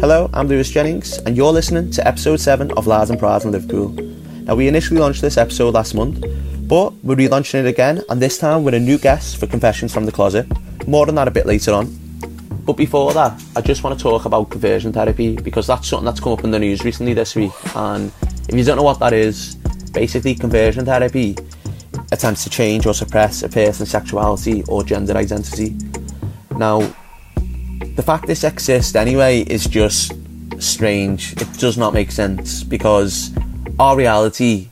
Hello, I'm Lewis Jennings, and you're listening to episode 7 of Lads and Pride in Liverpool. Now, we initially launched this episode last month, but we're relaunching it again, and this time with a new guest for Confessions from the Closet. More on that a bit later on. But before that, I just want to talk about conversion therapy because that's something that's come up in the news recently this week. And if you don't know what that is, basically, conversion therapy attempts to change or suppress a person's sexuality or gender identity. Now, the fact this exists anyway is just strange. It does not make sense because our reality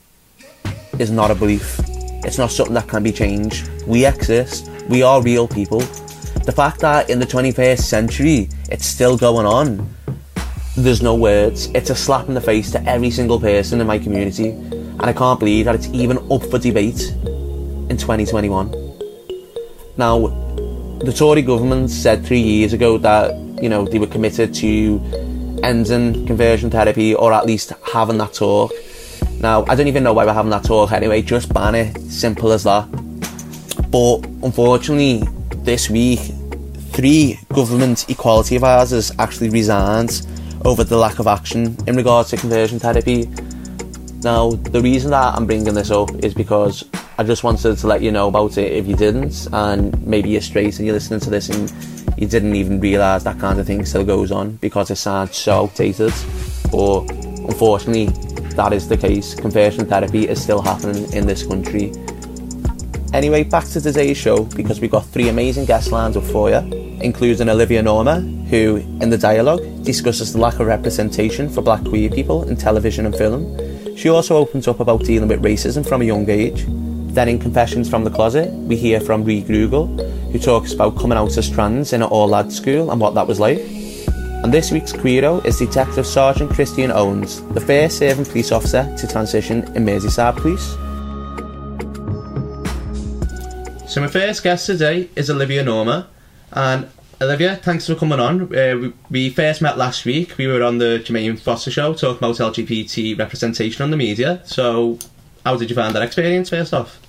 is not a belief. It's not something that can be changed. We exist. We are real people. The fact that in the 21st century it's still going on, there's no words. It's a slap in the face to every single person in my community. And I can't believe that it's even up for debate in 2021. Now, the Tory government said three years ago that you know they were committed to ending conversion therapy or at least having that talk. Now I don't even know why we're having that talk anyway. Just ban it, simple as that. But unfortunately, this week, three government equality advisors actually resigned over the lack of action in regards to conversion therapy. Now, the reason that I'm bringing this up is because I just wanted to let you know about it if you didn't, and maybe you're straight and you're listening to this and you didn't even realise that kind of thing still goes on because it sounds so outdated. But unfortunately, that is the case. Conversion therapy is still happening in this country. Anyway, back to today's show because we've got three amazing guest lines up for you, including Olivia Norma, who, in the dialogue, discusses the lack of representation for black queer people in television and film. She also opens up about dealing with racism from a young age. Then, in Confessions from the Closet, we hear from Ree Grugel, who talks about coming out as trans in an all lad school and what that was like. And this week's Queero is Detective Sergeant Christian Owens, the first serving police officer to transition in Merseyside Police. So my first guest today is Olivia Norma, and Olivia, thanks for coming on. Uh, we, we first met last week. We were on the Jermaine Foster show talking about LGBT representation on the media. So, how did you find that experience? First off.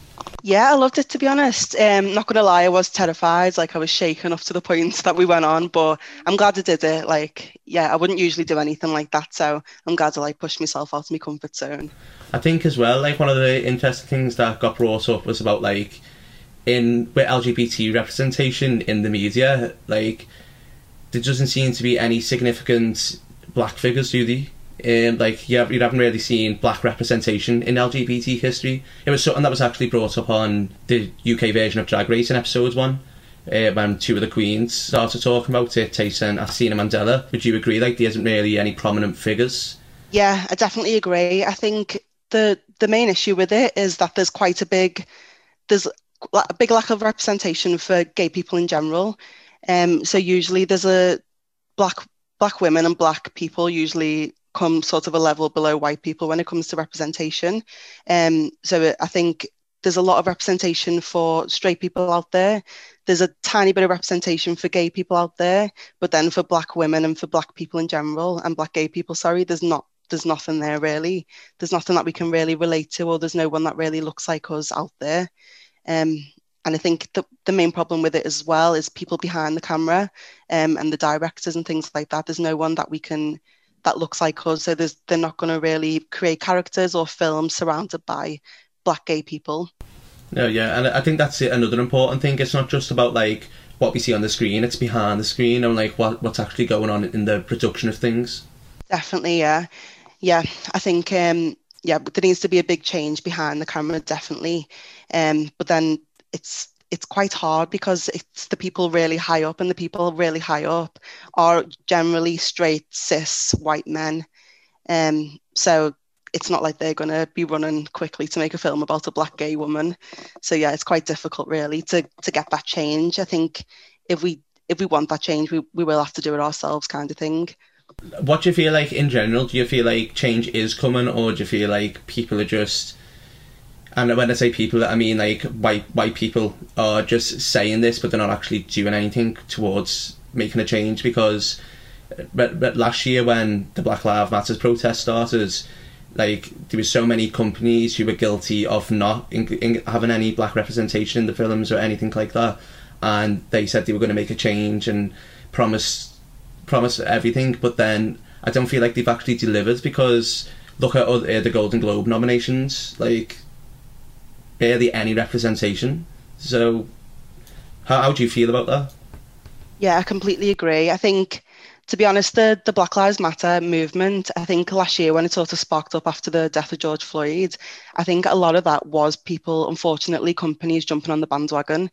Yeah, I loved it to be honest. Um, not gonna lie, I was terrified. Like I was shaken up to the point that we went on, but I'm glad I did it. Like, yeah, I wouldn't usually do anything like that, so I'm glad to like push myself out of my comfort zone. I think as well, like one of the interesting things that got brought up was about like in with LGBT representation in the media, like there doesn't seem to be any significant black figures, do they? Um, like you, have, you haven't really seen black representation in LGBT history. It was something that was actually brought up on the UK version of Drag Race in episode one. Uh, when two of the queens started talking about it, Tayson and Asttina Mandella. Would you agree? Like there isn't really any prominent figures. Yeah, I definitely agree. I think the the main issue with it is that there's quite a big there's a big lack of representation for gay people in general. Um, so usually there's a black black women and black people usually come sort of a level below white people when it comes to representation. Um, so I think there's a lot of representation for straight people out there. There's a tiny bit of representation for gay people out there, but then for black women and for black people in general and black gay people, sorry, there's not there's nothing there really. There's nothing that we can really relate to, or there's no one that really looks like us out there. Um, and I think the, the main problem with it as well is people behind the camera um, and the directors and things like that. There's no one that we can that looks like us. So there's, they're not going to really create characters or films surrounded by black gay people. No, yeah, and I think that's it. Another important thing. It's not just about like what we see on the screen; it's behind the screen and like what what's actually going on in the production of things. Definitely, yeah, yeah. I think um, yeah, there needs to be a big change behind the camera, definitely. Um, but then it's it's quite hard because it's the people really high up, and the people really high up are generally straight cis white men. Um, so it's not like they're going to be running quickly to make a film about a black gay woman. So yeah, it's quite difficult really to to get that change. I think if we if we want that change, we, we will have to do it ourselves, kind of thing. What do you feel like in general? Do you feel like change is coming, or do you feel like people are just and when I say people, I mean like white white people are just saying this, but they're not actually doing anything towards making a change. Because, but, but last year when the Black Lives Matter protest started, like there was so many companies who were guilty of not in, in having any black representation in the films or anything like that, and they said they were going to make a change and promise promise everything, but then I don't feel like they've actually delivered because look at the Golden Globe nominations, like barely any representation. So, how, how do you feel about that? Yeah, I completely agree. I think, to be honest, the, the Black Lives Matter movement, I think last year when it sort of sparked up after the death of George Floyd, I think a lot of that was people, unfortunately, companies jumping on the bandwagon.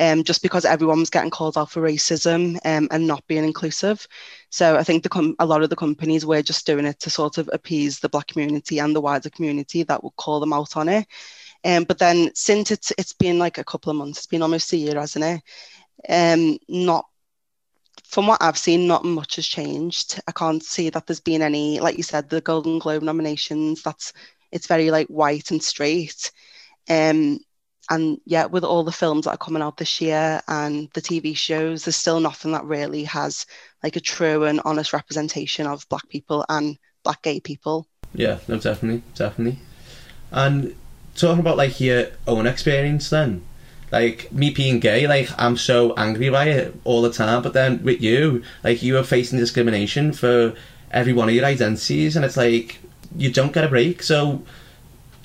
Um, just because everyone was getting called out for racism um, and not being inclusive. So I think com- a lot of the companies were just doing it to sort of appease the black community and the wider community that would call them out on it. Um, but then since it's it's been like a couple of months, it's been almost a year, hasn't it? Um, not from what I've seen, not much has changed. I can't see that there's been any, like you said, the Golden Globe nominations. That's it's very like white and straight. Um, and yeah, with all the films that are coming out this year and the TV shows, there's still nothing that really has like a true and honest representation of black people and black gay people. Yeah, no, definitely, definitely. And talking about like your own experience then. Like me being gay like i'm so angry by it all the time but then with you like you are facing discrimination for every one of your identities and it's like you don't get a break. So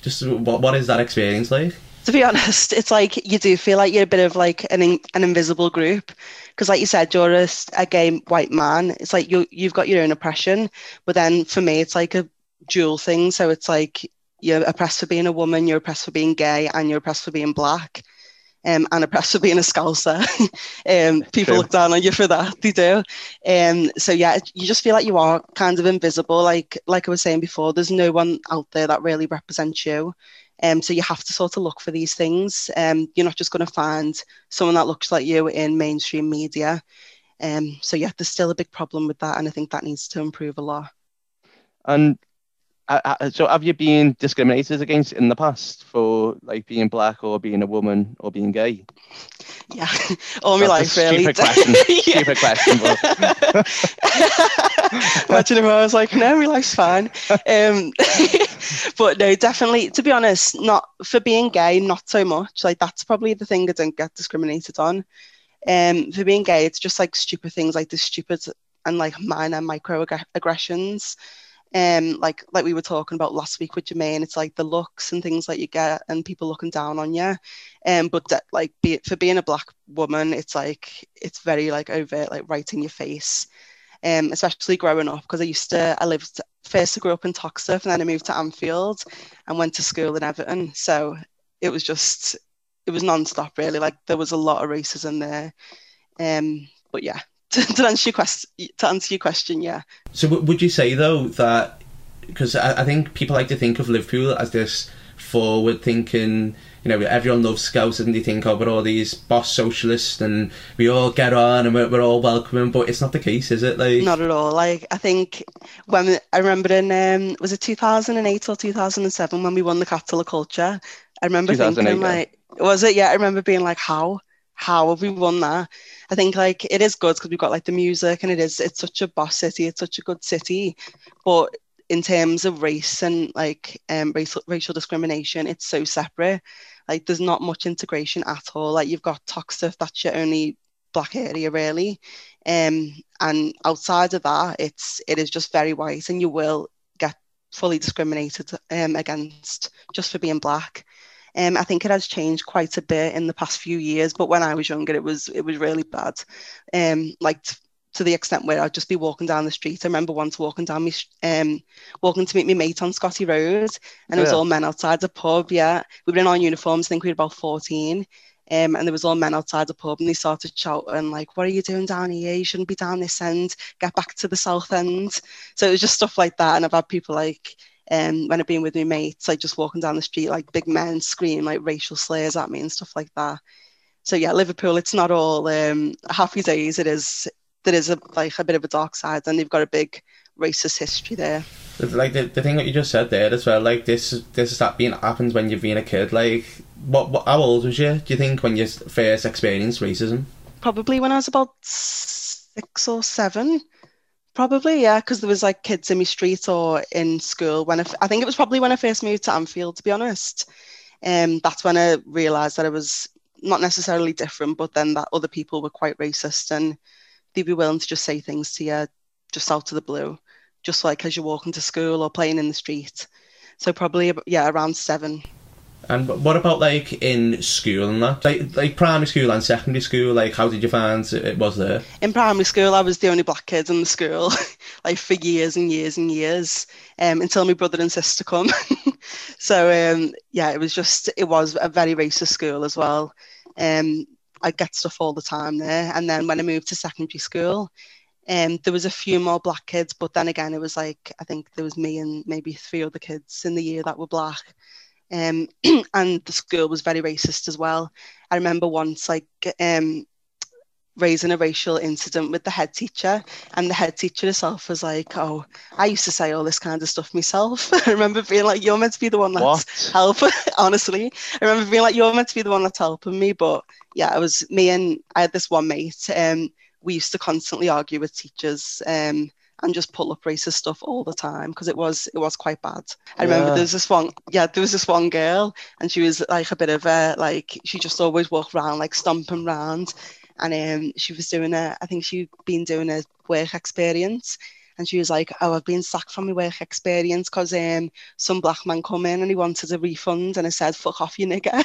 just what, what is that experience like? To be honest it's like you do feel like you're a bit of like an, an invisible group because like you said you're a, a gay white man. It's like you you've got your own oppression but then for me it's like a dual thing. So it's like you're oppressed for being a woman, you're oppressed for being gay, and you're oppressed for being black. Um, and oppressed for being a scouser. um, people True. look down on you for that, they do. Um, so yeah, you just feel like you are kind of invisible. Like like I was saying before, there's no one out there that really represents you. Um, so you have to sort of look for these things. Um, you're not just going to find someone that looks like you in mainstream media. Um, so yeah, there's still a big problem with that, and I think that needs to improve a lot. And uh, so have you been discriminated against in the past for like being black or being a woman or being gay? Yeah, all my life really. Stupid question. Stupid question. But... Imagine if I was like, no, my life's fine. Um, but no, definitely. To be honest, not for being gay, not so much. Like that's probably the thing I don't get discriminated on. Um, for being gay, it's just like stupid things like the stupid and like minor microaggressions um, like like we were talking about last week with Jermaine, it's like the looks and things that you get and people looking down on you. Um, but like be for being a black woman, it's like it's very like overt, like right in your face. Um, especially growing up because I used to I lived first I grew up in Toxteth and then I moved to Anfield and went to school in Everton. So it was just it was non-stop really. Like there was a lot of racism there. Um, but yeah, to, to answer your question, to answer your question, yeah. So w- would you say though that because I, I think people like to think of Liverpool as this forward thinking you know, everyone loves Scouts and they think, oh, we're all these boss socialists and we all get on and we're, we're all welcoming, but it's not the case, is it? Like, not at all. Like, I think when I remember in um, was it 2008 or 2007 when we won the Capital of Culture? I remember thinking, like, was it? Yeah, I remember being like, how? How have we won that? I think like it is good because we've got like the music and it is it's such a boss city, it's such a good city. But in terms of race and like um, racial racial discrimination, it's so separate. Like there's not much integration at all. Like you've got Toxteth, that's your only black area really. Um, and outside of that, it's it is just very white, and you will get fully discriminated um, against just for being black. Um, I think it has changed quite a bit in the past few years, but when I was younger, it was it was really bad. Um, like t- to the extent where I'd just be walking down the street. I remember once walking down me, um, walking to meet my mate on Scotty Road, and it was all men outside the pub. Yeah, we were in our uniforms. I think we were about fourteen. Um, and there was all men outside the pub and they started shouting like what are you doing down here you shouldn't be down this end get back to the south end so it was just stuff like that and i've had people like um, when I've been with my mates, like just walking down the street, like big men screaming like racial slurs at me and stuff like that. So yeah, Liverpool, it's not all um, happy days. It is there is a like a bit of a dark side, and they've got a big racist history there. Like the, the thing that you just said there as well, like this this is that being happens when you've been a kid. Like what, what how old was you? Do you think when you first experienced racism? Probably when I was about six or seven Probably, yeah, because there was like kids in my street or in school when I think it was probably when I first moved to Anfield, to be honest. Um, that's when I realised that it was not necessarily different, but then that other people were quite racist and they'd be willing to just say things to you just out of the blue, just like as you're walking to school or playing in the street. So probably, yeah, around seven. And what about like in school and that? Like like primary school and secondary school, like how did you find it was there? In primary school, I was the only black kid in the school, like for years and years and years, um, until my brother and sister come. so um, yeah, it was just it was a very racist school as well. Um, I get stuff all the time there, and then when I moved to secondary school, um, there was a few more black kids, but then again, it was like I think there was me and maybe three other kids in the year that were black. Um, and the school was very racist as well. I remember once like um, raising a racial incident with the head teacher, and the head teacher herself was like, "Oh, I used to say all this kind of stuff myself." I remember being like, "You're meant to be the one that's What? helping." Honestly, I remember being like, "You're meant to be the one that's helping me," but yeah, it was me and I had this one mate. Um, we used to constantly argue with teachers. Um, and just pull up racist stuff all the time because it was it was quite bad. I remember Yeah. there was this one yeah there was this one girl and she was like a bit of a like she just always walked around like stomping around and um she was doing a I think she'd been doing a work experience and she was like oh I've been sacked from my work experience because um some black man come in and he wanted a refund and I said fuck off you nigger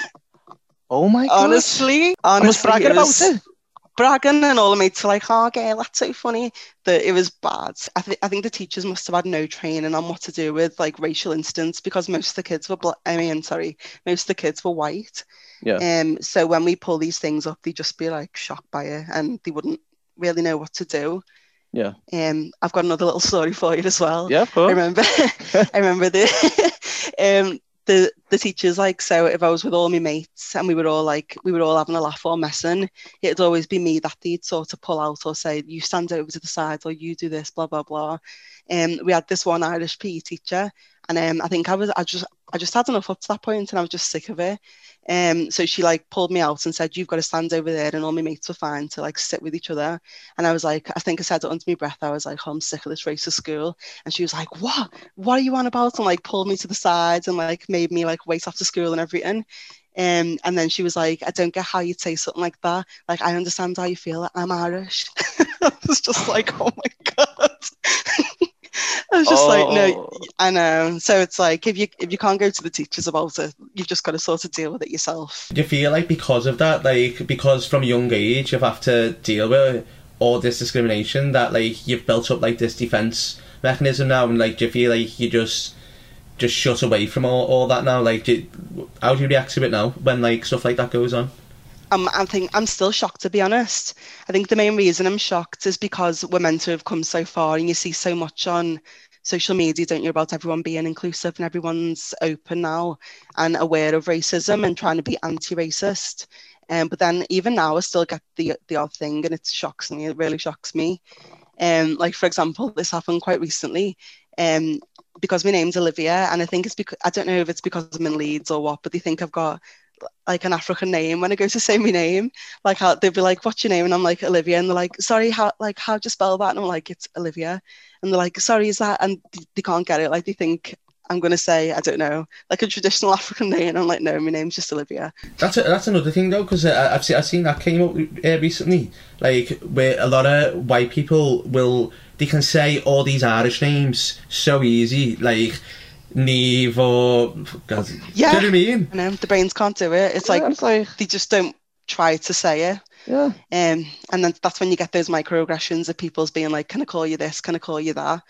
Oh my god. honestly I was honestly bragging it was- about it. Bragging and all the mates were like, oh, girl, that's so funny. That it was bad. I, th- I think the teachers must have had no training on what to do with like racial incidents because most of the kids were, black. I mean, sorry, most of the kids were white. Yeah. Um, so when we pull these things up, they just be like shocked by it and they wouldn't really know what to do. Yeah. Um, I've got another little story for you as well. Yeah, of I course. remember I remember the um the the teachers like so if I was with all my mates and we were all like we were all having a laugh or messing, it'd always be me that they'd sort of pull out or say, You stand over to the side or you do this, blah blah blah. Um we had this one Irish PE teacher and um I think I was I just I just had enough up to that point and I was just sick of it. Um so she like pulled me out and said, You've got to stand over there and all my mates were fine to like sit with each other. And I was like, I think I said it under my breath, I was like, oh, I'm sick of this racist school. And she was like, What? What are you on about? And like pulled me to the sides and like made me like wait after school and everything. Um, and then she was like, I don't get how you'd say something like that. Like, I understand how you feel. I'm Irish. I was just like, oh my God. I was just like, no, Oh. I know. So it's like if you if you can't go to the teachers about it, you've just got to sort of deal with it yourself. Do you feel like because of that, like because from a young age you have had to deal with all this discrimination that like you've built up like this defense mechanism now, and like do you feel like you just just shut away from all, all that now? Like, do, how do you react to it now when like stuff like that goes on? Um, I think I'm still shocked to be honest. I think the main reason I'm shocked is because we're meant to have come so far, and you see so much on social media, don't you, about everyone being inclusive and everyone's open now and aware of racism and trying to be anti-racist. Um, but then even now, I still get the the odd thing, and it shocks me. It really shocks me. Um, like for example, this happened quite recently. Um, because my name's Olivia, and I think it's because I don't know if it's because I'm in Leeds or what, but they think I've got like an African name when I go to say my name. Like how they'd be like, "What's your name?" and I'm like Olivia, and they're like, "Sorry, how like how do you spell that?" And I'm like, "It's Olivia," and they're like, "Sorry, is that?" And they, they can't get it. Like they think I'm gonna say I don't know, like a traditional African name. And I'm like, "No, my name's just Olivia." That's a, that's another thing though, because uh, I've seen I've seen that came up uh, recently, like where a lot of white people will they can say all these Irish names so easy, like Niamh or God, do you Yeah. know what I mean? You know, the brains can't do it. It's Yeah, like it's like, they just don't try to say it. yeah. Um, and then that's when you get those microaggressions of people's being like, "Can I call you this? Can I call you that?"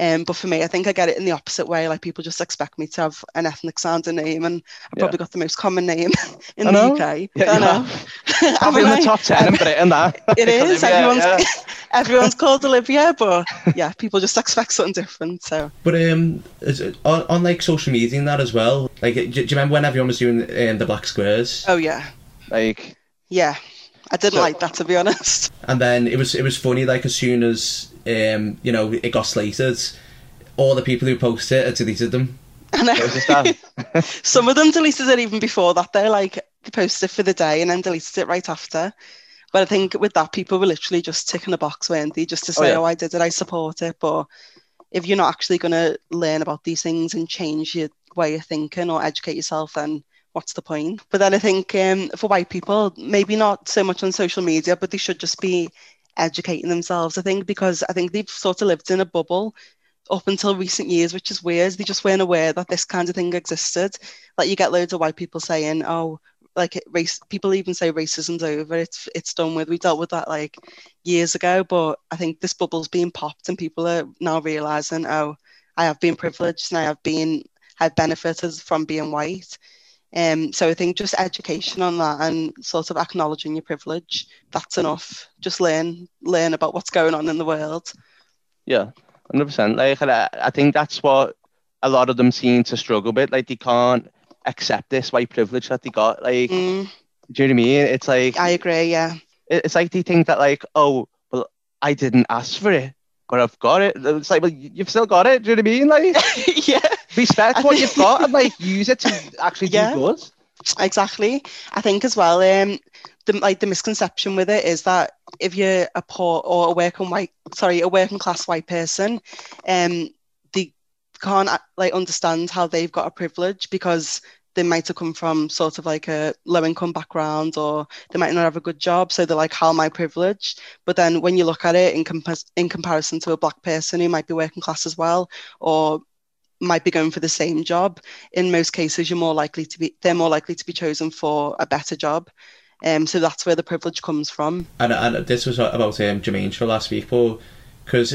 Um, but for me, I think I get it in the opposite way. Like people just expect me to have an ethnic sounding name, and I've Yeah. probably got the most common name in I the. UK. Yeah, I you know. Probably Haven't in I? the top 10 but in Britain, that. It is. Olivia, everyone's yeah. everyone's called Olivia, but yeah, people just expect something different. So But um, is it- on, on like social media and that as well. Like, do, do you remember when everyone was doing um, the black squares? oh yeah, Like, yeah. I didn't So- like that to be honest. And then it was it was funny. Like as soon as um, you know it got slated, all the people who posted it had deleted them. And it was just that. some of them deleted it even before that. They like they posted it for the day and then deleted it right after. But I think with that, people were literally just ticking a box, weren't they? Just to say, oh, yeah. oh I did it, I support it. But if you're not actually going to learn about these things and change your way of thinking or educate yourself, then what's the point? But then I think um, for white people, maybe not so much on social media, but they should just be educating themselves, I think, because I think they've sort of lived in a bubble up until recent years, which is weird. They just weren't aware that this kind of thing existed. Like you get loads of white people saying, "Oh, like race." People even say racism's over. It's it's done with. We dealt with that like years ago, but I think this bubble's being popped, and people are now realizing, "Oh, I have been privileged, and I have been have benefited from being white." Um, so I think just education on that and sort of acknowledging your privilege, that's enough. Just learn learn about what's going on in the world. Yeah, hundred percent. Like I, I think that's what a lot of them seem to struggle with. Like they can't accept this white privilege that they got. Like, mm. do you know what I mean? It's like I agree. Yeah. It's like they think that like, oh, well, I didn't ask for it, but I've got it. It's like, well, you've still got it. Do you know what I mean? Like, yeah. Respect what you've got and like use it to actually yeah. do good. Exactly. I think as well. Um, the like the misconception with it is that if you're a poor or a working white, sorry, a working class white person, um, they can't like understand how they've got a privilege because they might have come from sort of like a low income background or they might not have a good job. So they're like, how am I privileged? But then when you look at it in, comp- in comparison to a black person who might be working class as well, or might be going for the same job, in most cases, you're more likely to be, they're more likely to be chosen for a better job. Um, so that's where the privilege comes from. And, and this was about um, Jermaine show last week, Paul, because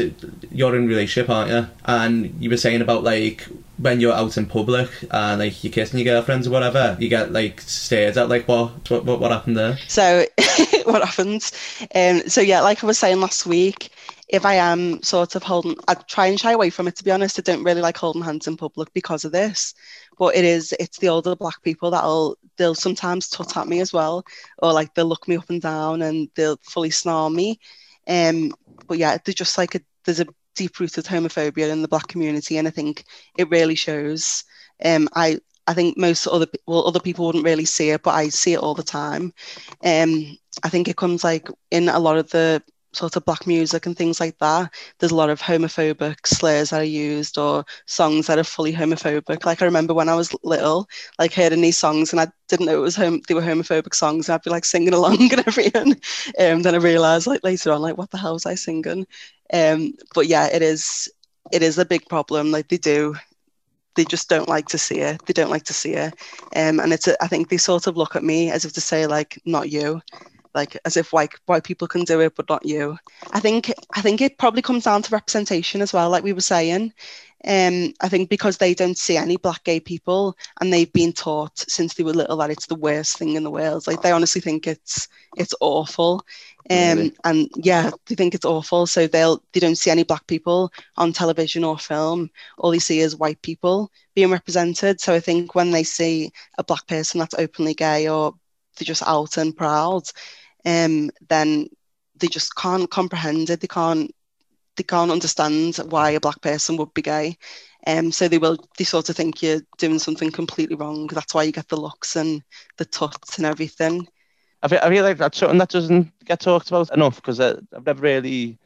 you're in relationship, aren't you? And you were saying about like when you're out in public and like you're kissing your girlfriends or whatever, you get like stared at. Like what? What? What, what happened there? So what happens? Um, so yeah, like I was saying last week, if I am sort of holding, I try and shy away from it. To be honest, I don't really like holding hands in public because of this. But it is, it's the older black people that'll they'll sometimes tut at me as well, or like they'll look me up and down and they'll fully snarl me. Um, but yeah, there's just like a there's a deep rooted homophobia in the black community, and I think it really shows. Um, I I think most other well other people wouldn't really see it, but I see it all the time. Um, I think it comes like in a lot of the sort of black music and things like that, there's a lot of homophobic slurs that are used or songs that are fully homophobic. Like I remember when I was little, like hearing these songs and I didn't know it was home they were homophobic songs and I'd be like singing along and everything. Um, then I realised like later on, like what the hell was I singing? Um, but yeah, it is it is a big problem. Like they do they just don't like to see it. They don't like to see it. Um, and it's, a, I think they sort of look at me as if to say like, not you like as if white white people can do it but not you i think i think it probably comes down to representation as well like we were saying um, I think because they don't see any black gay people and they've been taught since they were little that it's the worst thing in the world. Like they honestly think it's it's awful. Um, really? and yeah, they think it's awful. So they'll they don't see any black people on television or film. All they see is white people being represented. So I think when they see a black person that's openly gay or they're just out and proud, um, then they just can't comprehend it. They can't they can't understand why a black person would be gay. Um, so they will they sort of think you're doing something completely wrong. That's why you get the looks and the tuts and everything. I feel, I feel like that's something that doesn't get talked about enough because I've never really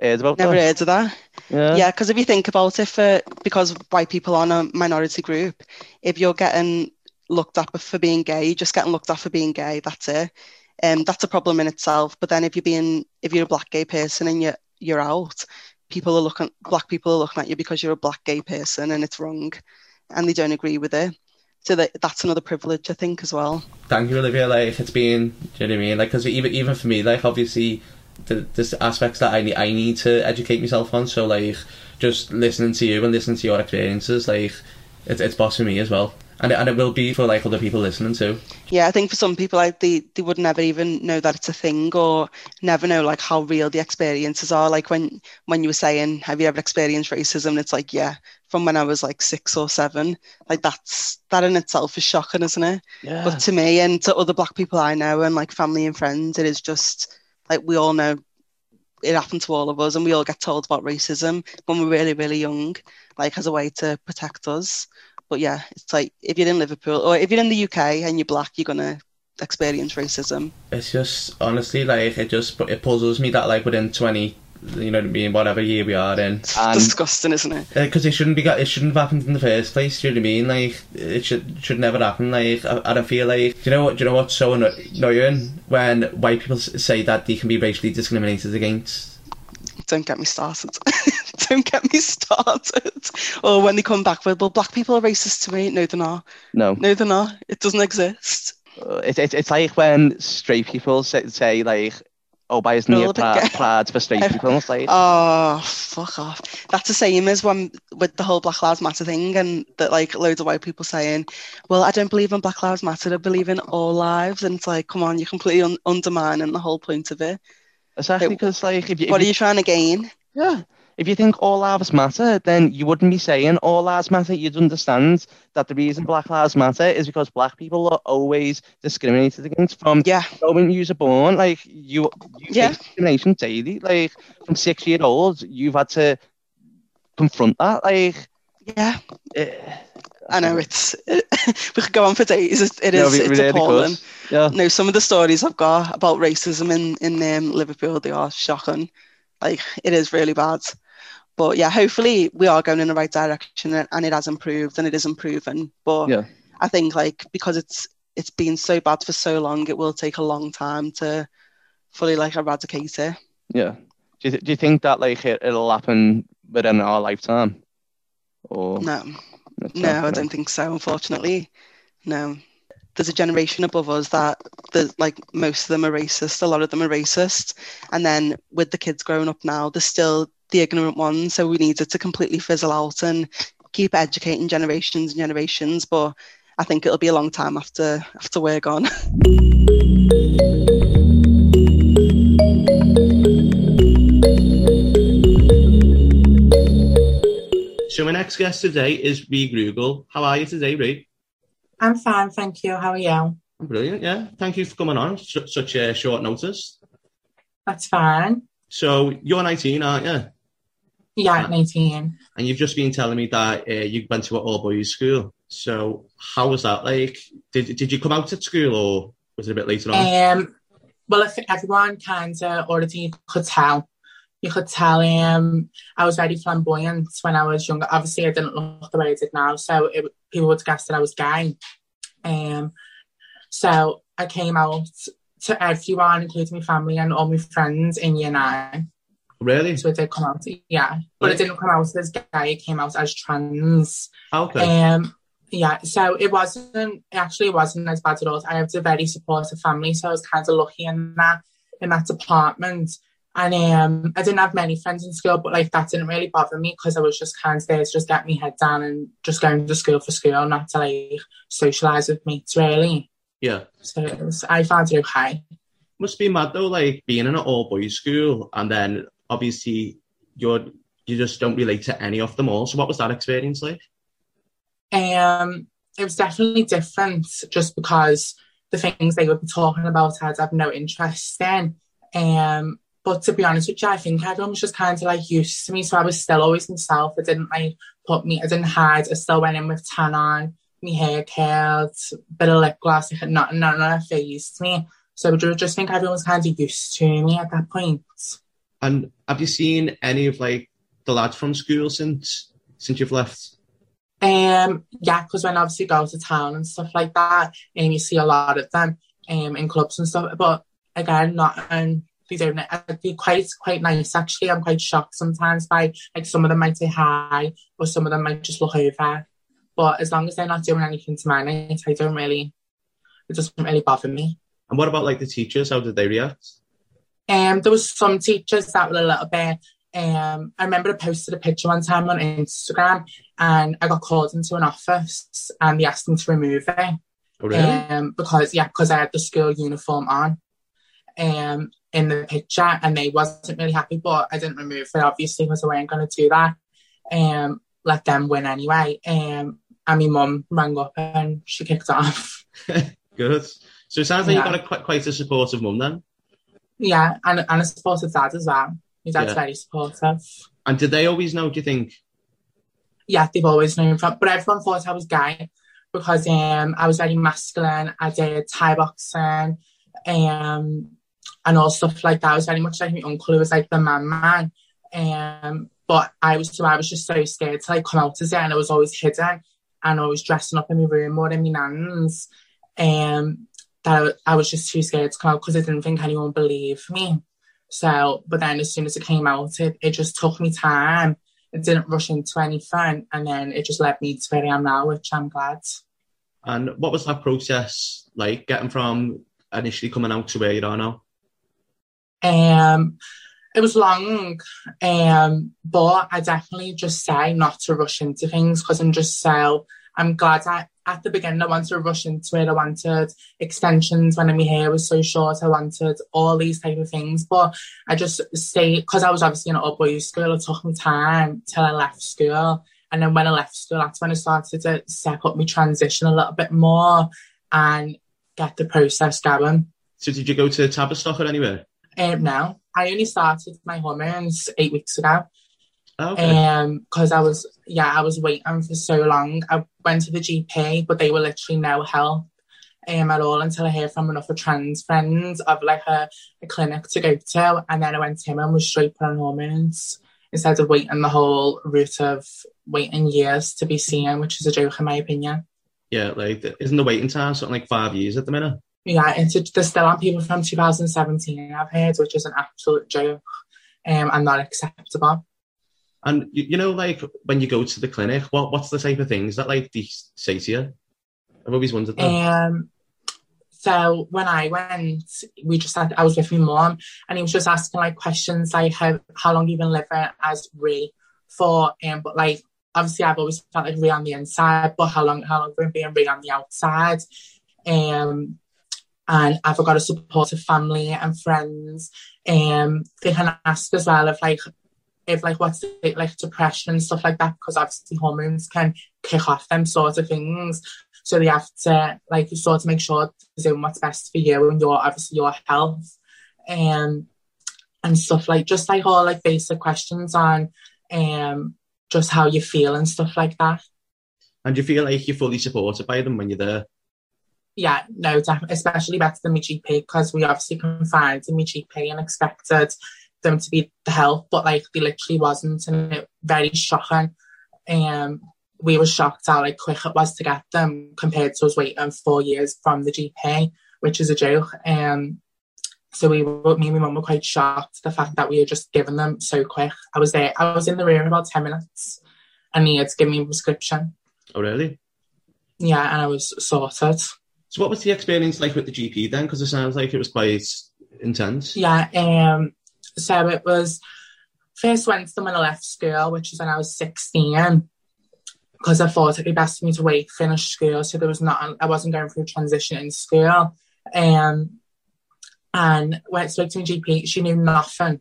heard about that. never that. heard of that. Yeah, because yeah, if you think about it, for because white people are a minority group, if you're getting looked at for being gay, just getting looked at for being gay, that's it um, that's a problem in itself. But then if you're being if you're a black gay person and you're you're out, people are looking black people are looking at you because you're a black gay person and it's wrong, and they don't agree with it. So that that's another privilege, I think, as well. Thank you, Olivia. Like it's been, do you know what I mean? Like, because even even for me, like obviously, the, there's aspects that I need I need to educate myself on. So like, just listening to you and listening to your experiences, like, it's it's boss for me as well and it, and it will be for like other people listening too. Yeah, I think for some people, like they they would never even know that it's a thing, or never know like how real the experiences are. Like when when you were saying, "Have you ever experienced racism?" It's like, yeah, from when I was like six or seven. Like that's that in itself is shocking, isn't it? Yeah. But to me and to other Black people I know and like family and friends, it is just like we all know it happened to all of us, and we all get told about racism when we're really really young, like as a way to protect us. But yeah, it's like if you're in Liverpool or if you're in the UK and you're black, you're gonna experience racism. It's just honestly like it just it puzzles me that like within twenty you know what I mean, whatever year we are in. It's and, disgusting, isn't it? Because uh, it shouldn't be it shouldn't have happened in the first place. Do you know what I mean? Like it should should never happen. Like I, I don't feel like do you know what do you know what's so annoying when white people say that they can be racially discriminated against. Don't get me started. don't get me started. Or when they come back with, well, black people are racist to me. No, they're not. No. No, they're not. It doesn't exist. Uh, it, it, it's like when straight people say, say like, oh, buy his new pla- plaids for straight people. It's like, oh, fuck off. That's the same as when with the whole Black Lives Matter thing, and that like loads of white people saying, well, I don't believe in Black Lives Matter. I believe in all lives, and it's like, come on, you're completely un- undermining the whole point of it. Exactly, because like, if you, if what you, are you trying to gain? Yeah, if you think all lives matter, then you wouldn't be saying all lives matter. You'd understand that the reason Black Lives Matter is because black people are always discriminated against from yeah. the moment you're born. Like you, you yeah. discrimination daily. Like from six year olds, you've had to confront that. Like yeah. It, eh, I know it's it, we could go on for days. It, it is it's really appalling. Yeah. No, some of the stories I've got about racism in in um, Liverpool they are shocking. Like it is really bad but yeah, hopefully we are going in the right direction and it has improved and it is improving. But yeah. I think like because it's it's been so bad for so long, it will take a long time to fully like eradicate it. Yeah. Do you, do you think that like it, will happen within our lifetime? Or no, no, I don't think so. Unfortunately, no. There's a generation above us that the like most of them are racist. A lot of them are racist, and then with the kids growing up now, there's still the ignorant ones. So we needed to completely fizzle out and keep educating generations and generations. But I think it'll be a long time after after we're gone. So my next guest today is Ree Grugel. How are you today, Ree? I'm fine, thank you. How are you? Brilliant, yeah. Thank you for coming on such a short notice. That's fine. So you're 19, aren't you? Yeah, 19. And you've just been telling me that uh, you went to an all boys school. So how was that like? Did did you come out at school or was it a bit later on? Um, well, I think everyone kind of already could tell. You could tell um, I was very flamboyant when I was younger. Obviously, I didn't look the way I did now, so it, people would guess that I was gay. Um, so I came out to everyone, including my family and all my friends in year nine. Really? So it did come out, yeah. But it didn't come out as gay, it came out as trans. Okay. Um, yeah, so it wasn't, it actually wasn't as bad at all. I have a very supportive family, so I was kind of lucky in that, in that department. And um, I didn't have many friends in school, but like that didn't really bother me because I was just kind of there to just get my head down and just going to school for school, not to like socialise with mates really. Yeah. So it was, I found it okay. Must be mad though, like being in an all boys school and then obviously you're you just don't relate to any of them all. So what was that experience like? Um, it was definitely different just because the things they would be talking about I'd have no interest in. Um, but to be honest with you, I think everyone was just kind of like used to me. So I was still always myself. I didn't like put me, I didn't hide. I still went in with tan on, my hair curled, bit of lip gloss, I had not, none of that phased me. So I just think everyone was kind of used to me at that point. And have you seen any of like the lads from school since since you've left? Um, yeah, because when I obviously go to town and stuff like that, and um, you see a lot of them um in clubs and stuff. But again, not um, they don't. It'd quite quite nice actually. I'm quite shocked sometimes by like some of them might say hi, or some of them might just look over. But as long as they're not doing anything to my night, I don't really. It doesn't really bother me. And what about like the teachers? How did they react? Um, there was some teachers that were a little bit. Um, I remember I posted a picture one time on Instagram, and I got called into an office, and they asked me to remove it. Oh, really? Um, because yeah, because I had the school uniform on. Um, in the picture, and they wasn't really happy, but I didn't remove it obviously because I wasn't going to do that. Um, let them win anyway. Um, and my mum rang up and she kicked off. Good. So it sounds like yeah. you've got a, quite, quite a supportive mum then. Yeah, and, and a supportive dad as well. My dad's yeah. very supportive. And did they always know, do you think? Yeah, they've always known from, but everyone thought I was gay. because um, I was very masculine. I did Thai boxing um, and all stuff like that. I was very much like my uncle who was like the man man. Um, but I was so I was just so scared to like come out as it and I was always hidden and I was dressing up in my room more than my nans. Um, that I was just too scared to come out because I didn't think anyone believed me. So, but then as soon as it came out, it, it just took me time. It didn't rush into anything, and then it just led me to where I am now, which I'm glad. And what was that process like, getting from initially coming out to where you are now? Um, it was long, um, but I definitely just say not to rush into things because I'm just so I'm glad I at the beginning I wanted to rush into it. I wanted extensions when my hair was so short. I wanted all these type of things, but I just stayed because I was obviously in an all boys school. It took me time till I left school, and then when I left school, that's when I started to step up my transition a little bit more and get the process going. So did you go to Tavistock or anywhere? Um, no, I only started my hormones eight weeks ago. Okay. Um, because I was yeah, I was waiting for so long. I went to the GP, but they were literally no help um at all until I heard from another trans friends of like a, a clinic to go to, and then I went to him and was straight put on hormones instead of waiting the whole route of waiting years to be seen, which is a joke in my opinion. Yeah, like isn't the waiting time something like five years at the minute? Yeah, it's a, they're still on people from 2017. I've heard, which is an absolute joke, um, and not acceptable. And you, you know, like when you go to the clinic, what what's the type of things that like they say to you? I've always wondered that. Um, so when I went, we just had I was with my mom, and he was just asking like questions like how how long you been living as Ray for, um, but like obviously I've always felt like Ray on the inside, but how long how long have been Ray on the outside? Um, and I've got a supportive family and friends. Um, they can ask as well if like if like what's it like depression and stuff like that because obviously hormones can kick off them sort of things. So they have to like sort of make sure to do what's best for you and your obviously your health and and stuff like just like all like basic questions on um just how you feel and stuff like that. And you feel like you're fully supported by them when you're there? Yeah, no, definitely, especially better than my GP because we obviously confided in my GP and expected them to be the help, but like they literally wasn't, and it very shocking. Um, we were shocked how like quick it was to get them compared to us waiting four years from the GP, which is a joke. Um, so we were, me and my mum were quite shocked the fact that we were just given them so quick. I was there, I was in the room about ten minutes, and he had to give me a prescription. Oh really? Yeah, and I was sorted. So what was the experience like with the GP then? Because it sounds like it was quite intense. Yeah, um, so it was first them when I left school, which is when I was 16, because I thought it'd be best for me to wait, finish school. So there was not, I wasn't going through transition in school. Um, and went spoke to my GP, she knew nothing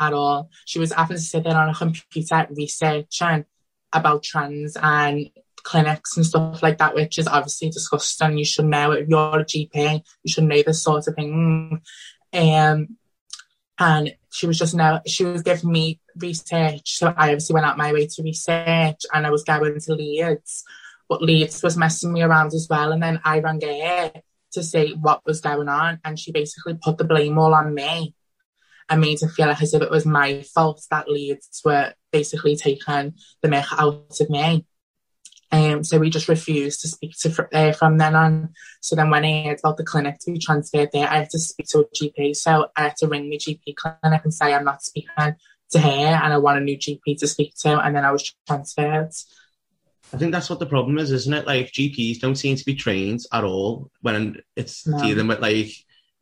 at all. She was having to sit there on a computer researching about trans and clinics and stuff like that, which is obviously disgusting. You should know if you're a GP, you should know this sort of thing. Um, and she was just now she was giving me research. So I obviously went out my way to research and I was going to Leeds but Leeds was messing me around as well. And then I rang her to see what was going on and she basically put the blame all on me. And made it feel like as if it was my fault that Leeds were basically taking the mick out of me um, so we just refused to speak to uh, from then on. So then when I heard about the clinic to be transferred there, I had to speak to a GP. So I had to ring the GP clinic and say I'm not speaking to her and I want a new GP to speak to. And then I was transferred. I think that's what the problem is, isn't it? Like GPs don't seem to be trained at all when it's no. dealing with like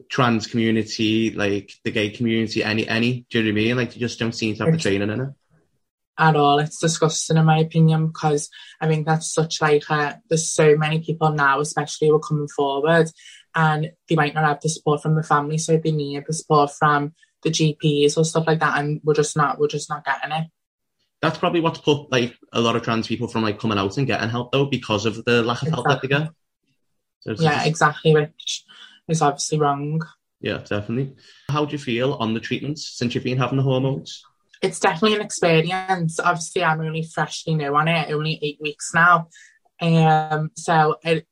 trans community, like the gay community, any any. Do you know what I mean? Like you just don't seem to have the training in it at all. It's disgusting in my opinion because I think that's such like a, there's so many people now, especially who are coming forward and they might not have the support from the family, so they need the support from the GPs or stuff like that, and we're just not we're just not getting it. That's probably what's put like a lot of trans people from like coming out and getting help though because of the lack of exactly. help that they get. So yeah, just... exactly, which is obviously wrong. Yeah, definitely. How do you feel on the treatments since you've been having the hormones? It's definitely an experience. Obviously, I'm only freshly new on it, only eight weeks now. Um, so it,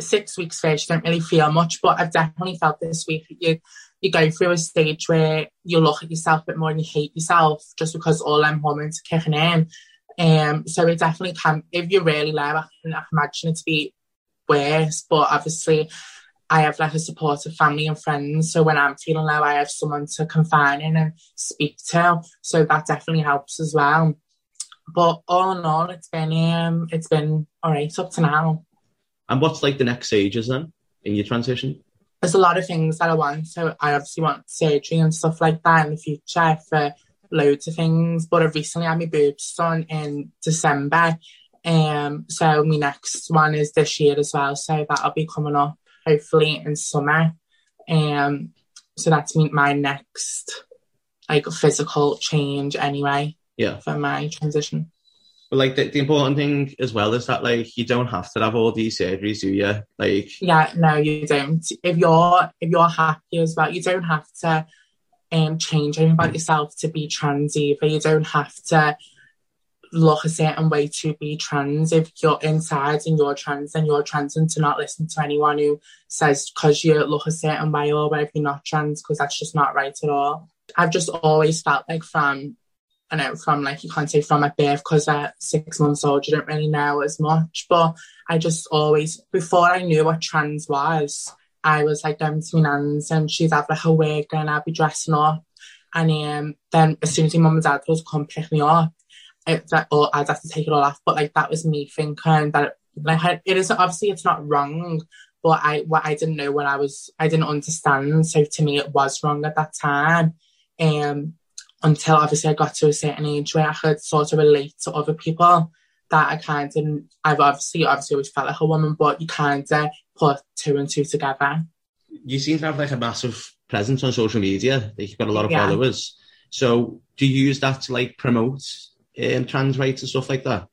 six weeks you don't really feel much, but I've definitely felt this week that you you go through a stage where you look at yourself a bit more and you hate yourself just because all them hormones are kicking in. Um, so it definitely can, if you're really low, I can, I can imagine it to be worse. But obviously, I have like a supportive family and friends. So when I'm feeling low, I have someone to confide in and speak to. So that definitely helps as well. But all in all, it's been um, it's been all right up to now. And what's like the next stages then in your transition? There's a lot of things that I want. So I obviously want surgery and stuff like that in the future for loads of things. But I recently had my boobs done in December. Um, so my next one is this year as well. So that'll be coming up hopefully in summer. Um, so that's me, my next like physical change anyway. Yeah. For my transition. But like the, the important thing as well is that like you don't have to have all these surgeries, do you? Like Yeah, no, you don't. If you're if you're happy as well, you don't have to um change anything about yourself to be trans either. You don't have to look a certain way to be trans. If you're inside and you're trans, then you're trans and to not listen to anyone who says because you look a certain way or whatever you're not trans, because that's just not right at all. I've just always felt like from I know from like you can't say from my birth because at six months old you don't really know as much. But I just always before I knew what trans was, I was like going to my nan's and she'd have like a wig and I'd be dressing up. And um, then as soon as my mum and dad was come pick me up, it, that, or I'd have to take it all off. But like that was me thinking that like it is obviously it's not wrong, but I what I didn't know what I was I didn't understand. So to me it was wrong at that time. Um until obviously I got to a certain age where I could sort of relate to other people that I kind of I've obviously obviously always felt like a woman, but you kind of put two and two together. You seem to have like a massive presence on social media. Like you've got a lot of yeah. followers. So do you use that to like promote um, trans rights and stuff like that?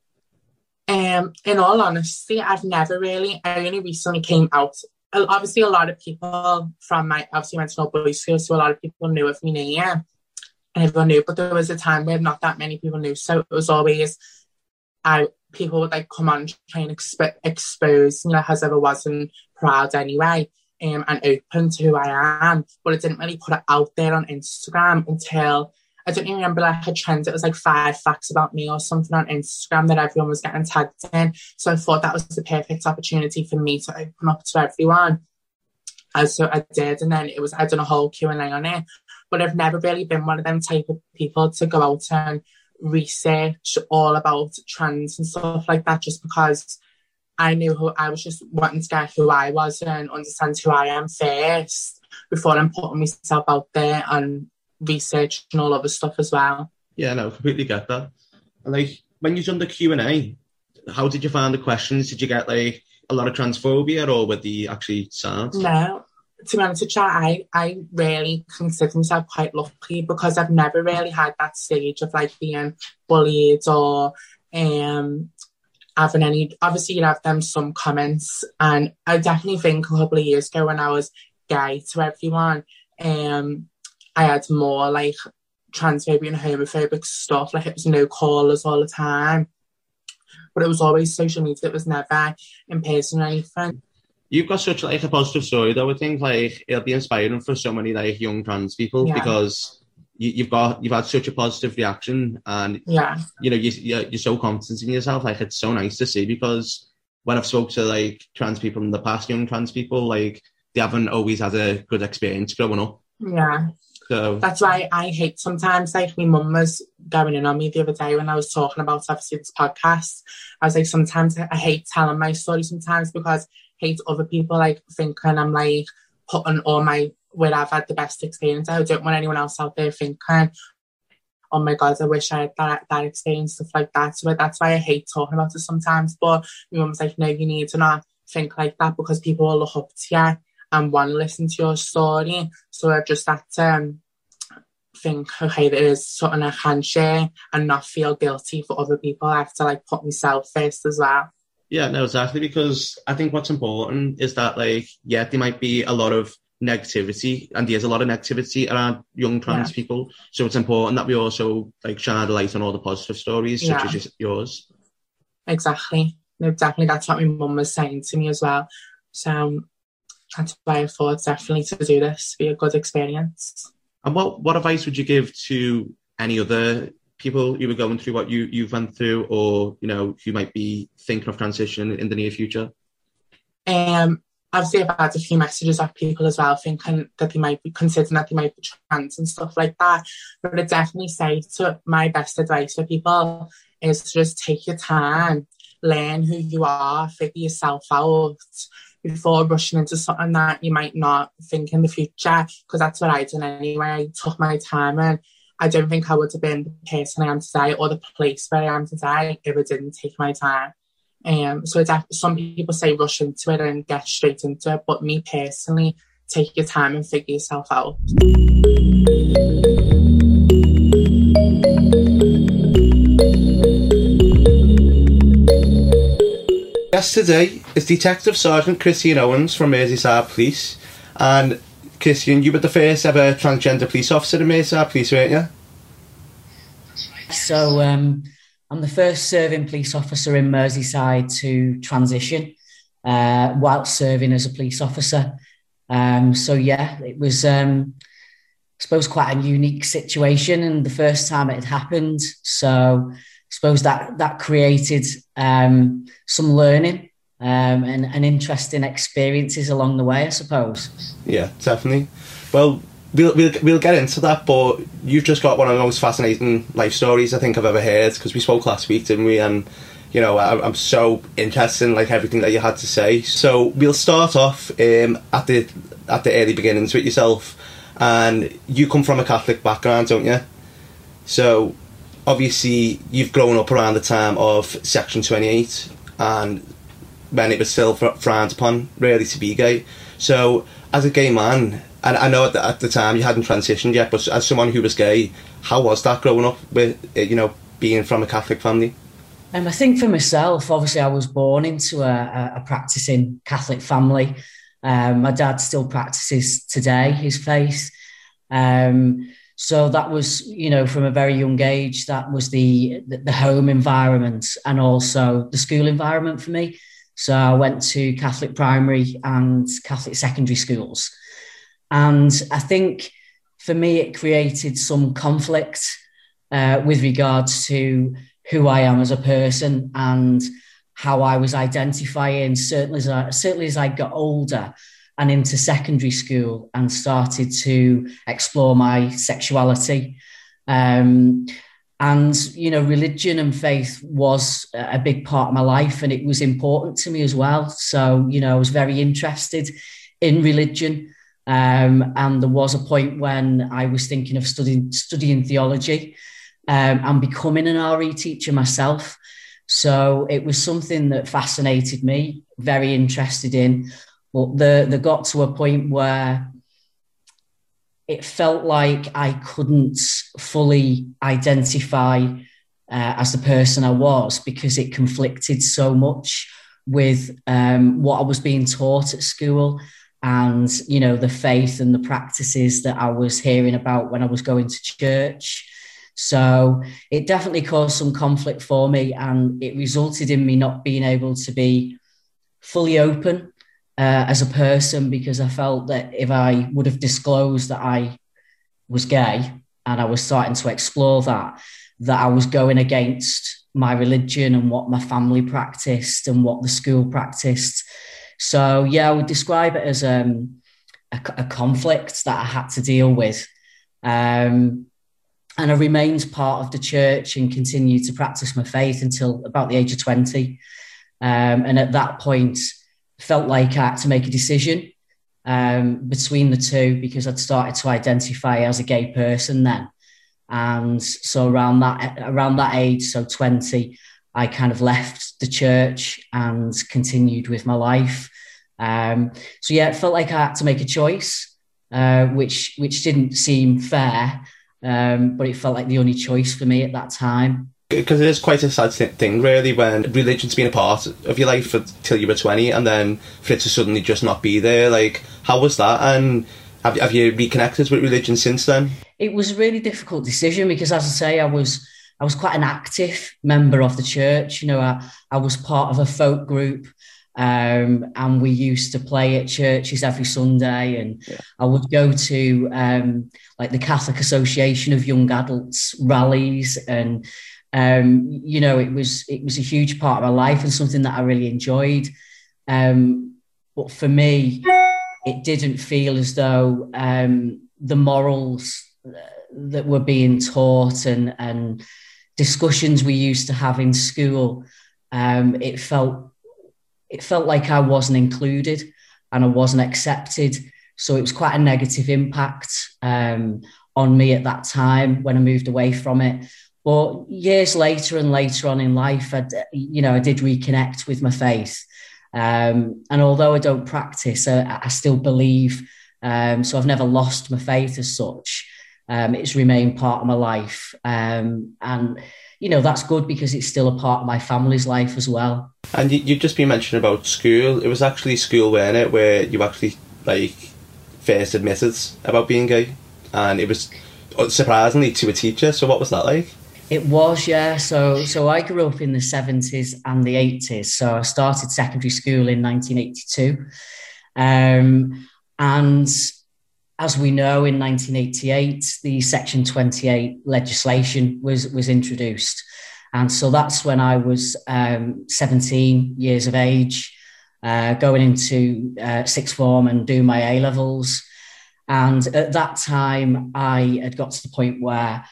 Um, in all honesty, I've never really. I only recently came out. Obviously, a lot of people from my obviously went to no boys school, so a lot of people knew of me now. And everyone knew, but there was a time where not that many people knew. So it was always, I people would like come on try and exp- expose, you know, as ever wasn't proud anyway, um, and open to who I am. But I didn't really put it out there on Instagram until I don't even remember like a trend. It was like five facts about me or something on Instagram that everyone was getting tagged in. So I thought that was the perfect opportunity for me to open up to everyone. And so I did, and then it was I done a whole Q and A on it. But I've never really been one of them type of people to go out and research all about trans and stuff like that, just because I knew who I was just wanting to get who I was and understand who I am first before I'm putting myself out there and research and all other stuff as well. Yeah, no, completely get that. And like when you done the Q and A, how did you find the questions? Did you get like a lot of transphobia, or were they actually sad? No, to be honest with you, I I really consider myself quite lucky because I've never really had that stage of like being bullied or um having any. Obviously, you'd have them some comments, and I definitely think a couple of years ago when I was gay to everyone, um, I had more like transphobic and homophobic stuff. Like it was no callers all the time. But it was always social media. It was never in person or anything. You've got such like a positive story though. I think like it'll be inspiring for so many like young trans people yeah. because you, have got you've had such a positive reaction and yeah, you know you, you're, you're so confident in yourself. Like it's so nice to see because when I've spoke to like trans people in the past, young trans people, like they haven't always had a good experience growing up. Yeah. So that's why I hate sometimes like my mum was going in on me the other day when I was talking about obviously this podcast. I was like, sometimes I hate telling my story sometimes because I hate other people like thinking I'm like putting all my where I've had the best experience. I don't want anyone else out there thinking, oh my god, I wish I had that that experience, stuff like that. So that's why I hate talking about it sometimes. But my mum's like, no, you need to not think like that because people will look up to you and want to listen to your story. So I just had to um, think, okay, there is something I can share and not feel guilty for other people. I have to like put myself first as well. Yeah, no, exactly. Because I think what's important is that, like, yeah, there might be a lot of negativity, and there's a lot of negativity around young trans yeah. people. So it's important that we also like shine a light on all the positive stories, yeah. such as yours. Exactly no, definitely that's what my mum was saying to me as well. So that's why I thought definitely to do this be a good experience. And what what advice would you give to any other people who were going through what you you've went through, or you know who might be thinking of transition in the near future? Um, obviously I've had a few messages of people as well thinking that they might be considering that they might be trans and stuff like that. But I definitely say to my best advice for people is to just take your time, learn who you are, figure yourself out before rushing into something that you might not think in the future. Because that's what I did anyway. I took my time and I don't think I would have been the person I am today or the place where I am today if I didn't take my time. Um, so some people say rush into it and get straight into it, but me personally, take your time and figure yourself out. Yes, today is Detective Sergeant Christian Owens from Merseyside Police. And Christian, you were the first ever transgender police officer in Merseyside Police, weren't you? So, um, I'm the first serving police officer in Merseyside to transition uh, whilst serving as a police officer. Um, so yeah, it was, um, I suppose, quite a unique situation, and the first time it had happened. So suppose that that created um, some learning um, and, and interesting experiences along the way, I suppose. Yeah, definitely. Well, we'll, we'll, we'll get into that, but you've just got one of the most fascinating life stories I think I've ever heard because we spoke last week, didn't we? And you know, I, am so interested in like everything that you had to say. So we'll start off um, at the at the early beginnings with yourself, and you come from a Catholic background, don't you? So obviously you've grown up around the time of Section 28, and when it was still frowned upon really to be gay. So as a gay man, and I know that at the time you hadn't transitioned yet, but as someone who was gay, how was that growing up with, uh, you know, being from a Catholic family? Um, I think for myself, obviously, I was born into a, a practicing Catholic family. Um, my dad still practices today his faith. Um, so that was, you know, from a very young age, that was the, the, home environment and also the school environment for me. So I went to Catholic primary and Catholic secondary schools. And I think for me, it created some conflict uh, with regards to who I am as a person and how I was identifying. Certainly as I, certainly as I got older and into secondary school and started to explore my sexuality. Um, and you know religion and faith was a big part of my life and it was important to me as well so you know i was very interested in religion um, and there was a point when I was thinking of studying studying theology um, and becoming an RE teacher myself. So it was something that fascinated me, very interested in. But the the got to a point where it felt like I couldn't fully identify uh, as the person I was because it conflicted so much with um, what I was being taught at school and you know the faith and the practices that I was hearing about when I was going to church. So it definitely caused some conflict for me, and it resulted in me not being able to be fully open uh, as a person because I felt that if I would have disclosed that I was gay and I was starting to explore that, that I was going against my religion and what my family practiced and what the school practiced so yeah, I would describe it as um, a, a, conflict that I had to deal with. Um, and I remained part of the church and continued to practice my faith until about the age of 20. Um, and at that point, felt like I had to make a decision um, between the two because I'd started to identify as a gay person then. And so around that around that age, so 20, I kind of left the church and continued with my life. Um, so yeah, it felt like I had to make a choice, uh, which which didn't seem fair, um, but it felt like the only choice for me at that time. Because it is quite a sad thing, really, when religion's been a part of your life until you were twenty, and then for it to suddenly just not be there. Like, how was that? And have have you reconnected with religion since then? It was a really difficult decision because, as I say, I was I was quite an active member of the church. You know, I, I was part of a folk group. Um, and we used to play at churches every Sunday, and yeah. I would go to um, like the Catholic Association of Young Adults rallies, and um, you know, it was it was a huge part of my life and something that I really enjoyed. Um, but for me, it didn't feel as though um, the morals that were being taught and and discussions we used to have in school, um, it felt it felt like I wasn't included and I wasn't accepted. So it was quite a negative impact um, on me at that time when I moved away from it. But years later and later on in life, I, you know, I did reconnect with my faith. Um, and although I don't practice, I, I still believe. Um, so I've never lost my faith as such. Um, it's remained part of my life. Um, and, you know, that's good because it's still a part of my family's life as well. And you, you've just been mentioning about school. It was actually school, weren't it, where you actually, like, first admitted about being gay? And it was surprisingly to a teacher. So what was that like? It was, yeah. So, so I grew up in the seventies and the eighties. So I started secondary school in 1982, um, and as we know, in 1988, the Section 28 legislation was was introduced, and so that's when I was um, 17 years of age, uh, going into uh, sixth form and doing my A levels. And at that time, I had got to the point where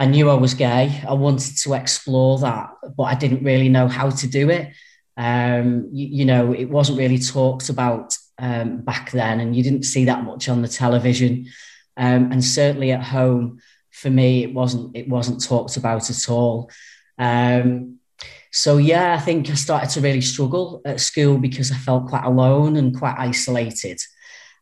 I knew I was gay. I wanted to explore that, but I didn't really know how to do it. Um, you, you, know, it wasn't really talked about um, back then, and you didn't see that much on the television. Um, and certainly at home, for me, it wasn't it wasn't talked about at all. Um, so yeah, I think I started to really struggle at school because I felt quite alone and quite isolated,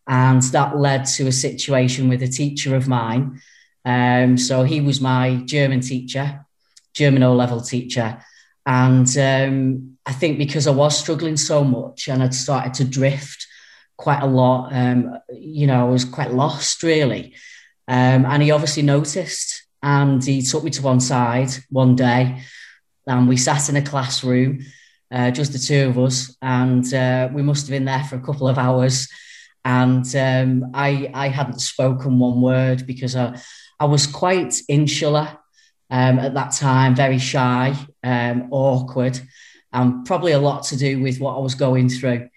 and that led to a situation with a teacher of mine um, so he was my German teacher, German O level teacher. And um, I think because I was struggling so much and I'd started to drift quite a lot, um, you know, I was quite lost really. Um, and he obviously noticed and he took me to one side one day and we sat in a classroom, uh, just the two of us. And uh, we must have been there for a couple of hours. And um, I, I hadn't spoken one word because I, I was quite insular um, at that time, very shy, um, awkward, and probably a lot to do with what I was going through.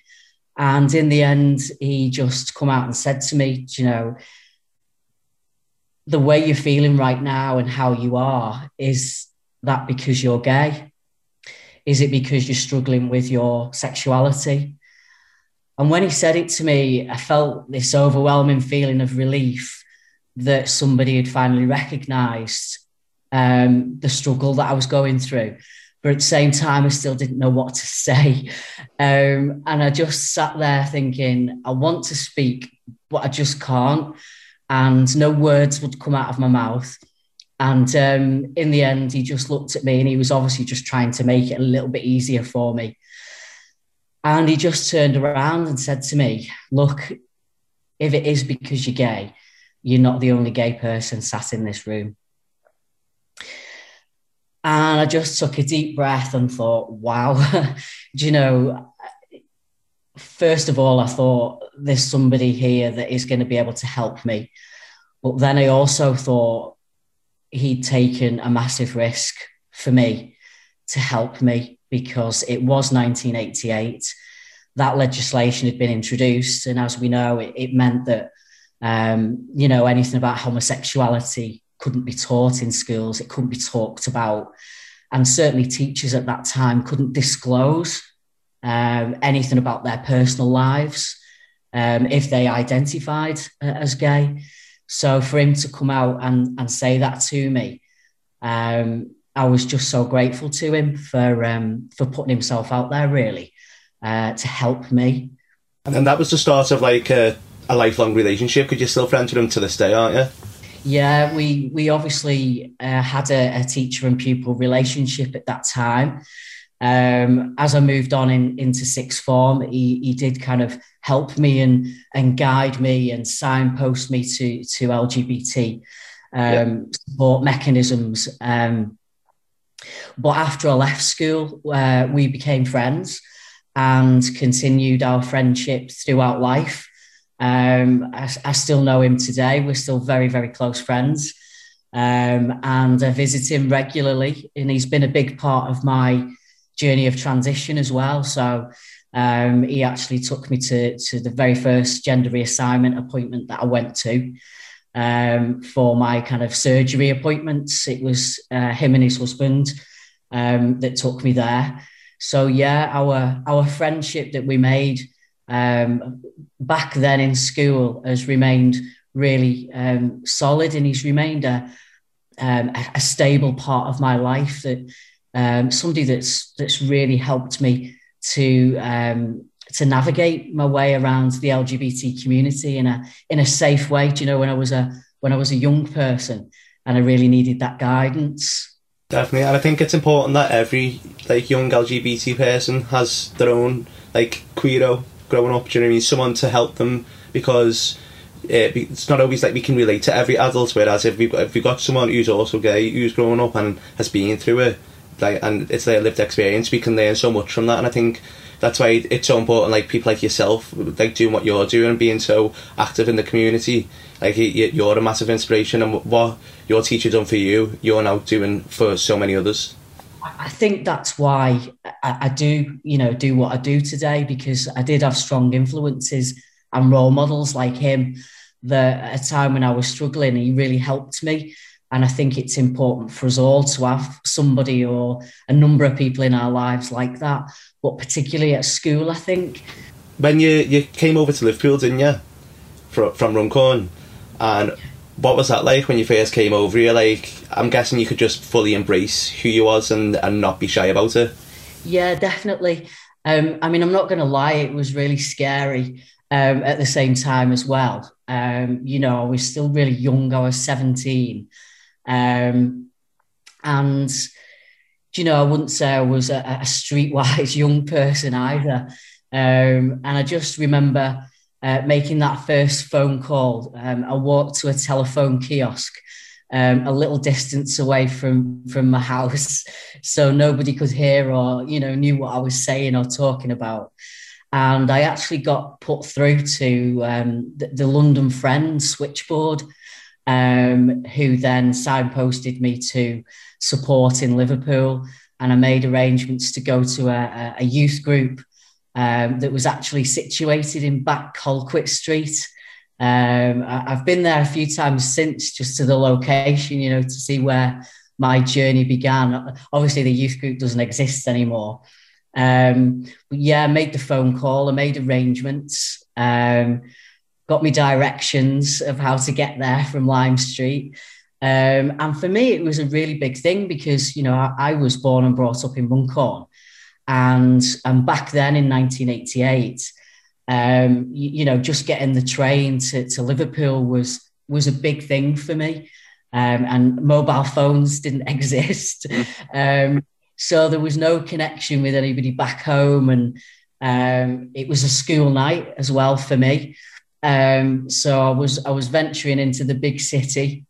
And in the end, he just come out and said to me, you know, the way you're feeling right now and how you are, is that because you're gay? Is it because you're struggling with your sexuality? And when he said it to me, I felt this overwhelming feeling of relief that somebody had finally recognized um, the struggle that I was going through. But at the same time, I still didn't know what to say. Um, and I just sat there thinking, I want to speak, but I just can't. And no words would come out of my mouth. And um, in the end, he just looked at me and he was obviously just trying to make it a little bit easier for me. And he just turned around and said to me, Look, if it is because you're gay, you're not the only gay person sat in this room. And I just took a deep breath and thought, wow, do you know, first of all, I thought there's somebody here that is going to be able to help me. But then I also thought he'd taken a massive risk for me to help me because it was 1988. That legislation had been introduced. And as we know, it, it meant that um, you know, anything about homosexuality couldn't be taught in schools, it couldn't be talked about. And certainly teachers at that time couldn't disclose um, anything about their personal lives um, if they identified uh, as gay. So for him to come out and, and say that to me, um, I was just so grateful to him for um, for putting himself out there, really, uh, to help me. And then that was the start of like a a lifelong relationship because you're still friends with him to this day, aren't you? Yeah, we we obviously uh, had a, a, teacher and pupil relationship at that time. Um, as I moved on in, into sixth form, he, he did kind of help me and and guide me and signpost me to to LGBT um, yeah. support mechanisms. Um, but after I left school, uh, we became friends and continued our friendship throughout life. Um, I, I, still know him today. We're still very, very close friends. Um, and I visit him regularly, and he's been a big part of my journey of transition as well. So um, he actually took me to, to the very first gender reassignment appointment that I went to um, for my kind of surgery appointments. It was uh, him and his husband um, that took me there. So yeah, our our friendship that we made um, back then in school has remained really um, solid, and he's remained a, um, a stable part of my life. That um, somebody that's that's really helped me to um, to navigate my way around the LGBT community in a in a safe way. Do you know when I was a when I was a young person and I really needed that guidance. Definitely, and I think it's important that every like young LGBT person has their own like queero growing up. Do you know what I mean? Someone to help them because eh, it, it's not always like we can relate to every adult. Whereas if we've got, if we've got someone who's also gay, who's growing up and has been through it, like and it's their lived experience, we can learn so much from that. And I think that's why it's so important. Like people like yourself, like doing what you're doing being so active in the community. Like you're a massive inspiration, and what your teacher done for you, you're now doing for so many others. I think that's why I, I do, you know, do what I do today because I did have strong influences and role models like him. That at a time when I was struggling, he really helped me. And I think it's important for us all to have somebody or a number of people in our lives like that, but particularly at school, I think. When you, you came over to Liverpool, didn't you? From, from Runcorn. And what was that like when you first came over here? Like, I'm guessing you could just fully embrace who you was and, and not be shy about it. Yeah, definitely. Um, I mean, I'm not going to lie, it was really scary um, at the same time as well. Um, you know, I was still really young, I was 17. Um, and, you know, I wouldn't say I was a, a streetwise young person either. Um, and I just remember uh, making that first phone call. Um, I walked to a telephone kiosk. Um, a little distance away from from my house, so nobody could hear or you know knew what I was saying or talking about. And I actually got put through to um, the, the London Friends switchboard, um, who then signposted me to support in Liverpool. And I made arrangements to go to a, a youth group um, that was actually situated in Back Colquitt Street. Um, I, have been there a few times since, just to the location, you know, to see where my journey began. Obviously, the youth group doesn't exist anymore. Um, but yeah, I made the phone call, I made arrangements. Um, got me directions of how to get there from Lime Street. Um, and for me, it was a really big thing because, you know, I, I was born and brought up in Runcorn. And, and back then in 1988, um, you, you, know, just getting the train to, to Liverpool was, was a big thing for me. Um, and mobile phones didn't exist. Um, so there was no connection with anybody back home. And um, it was a school night as well for me. Um, so I was I was venturing into the big city,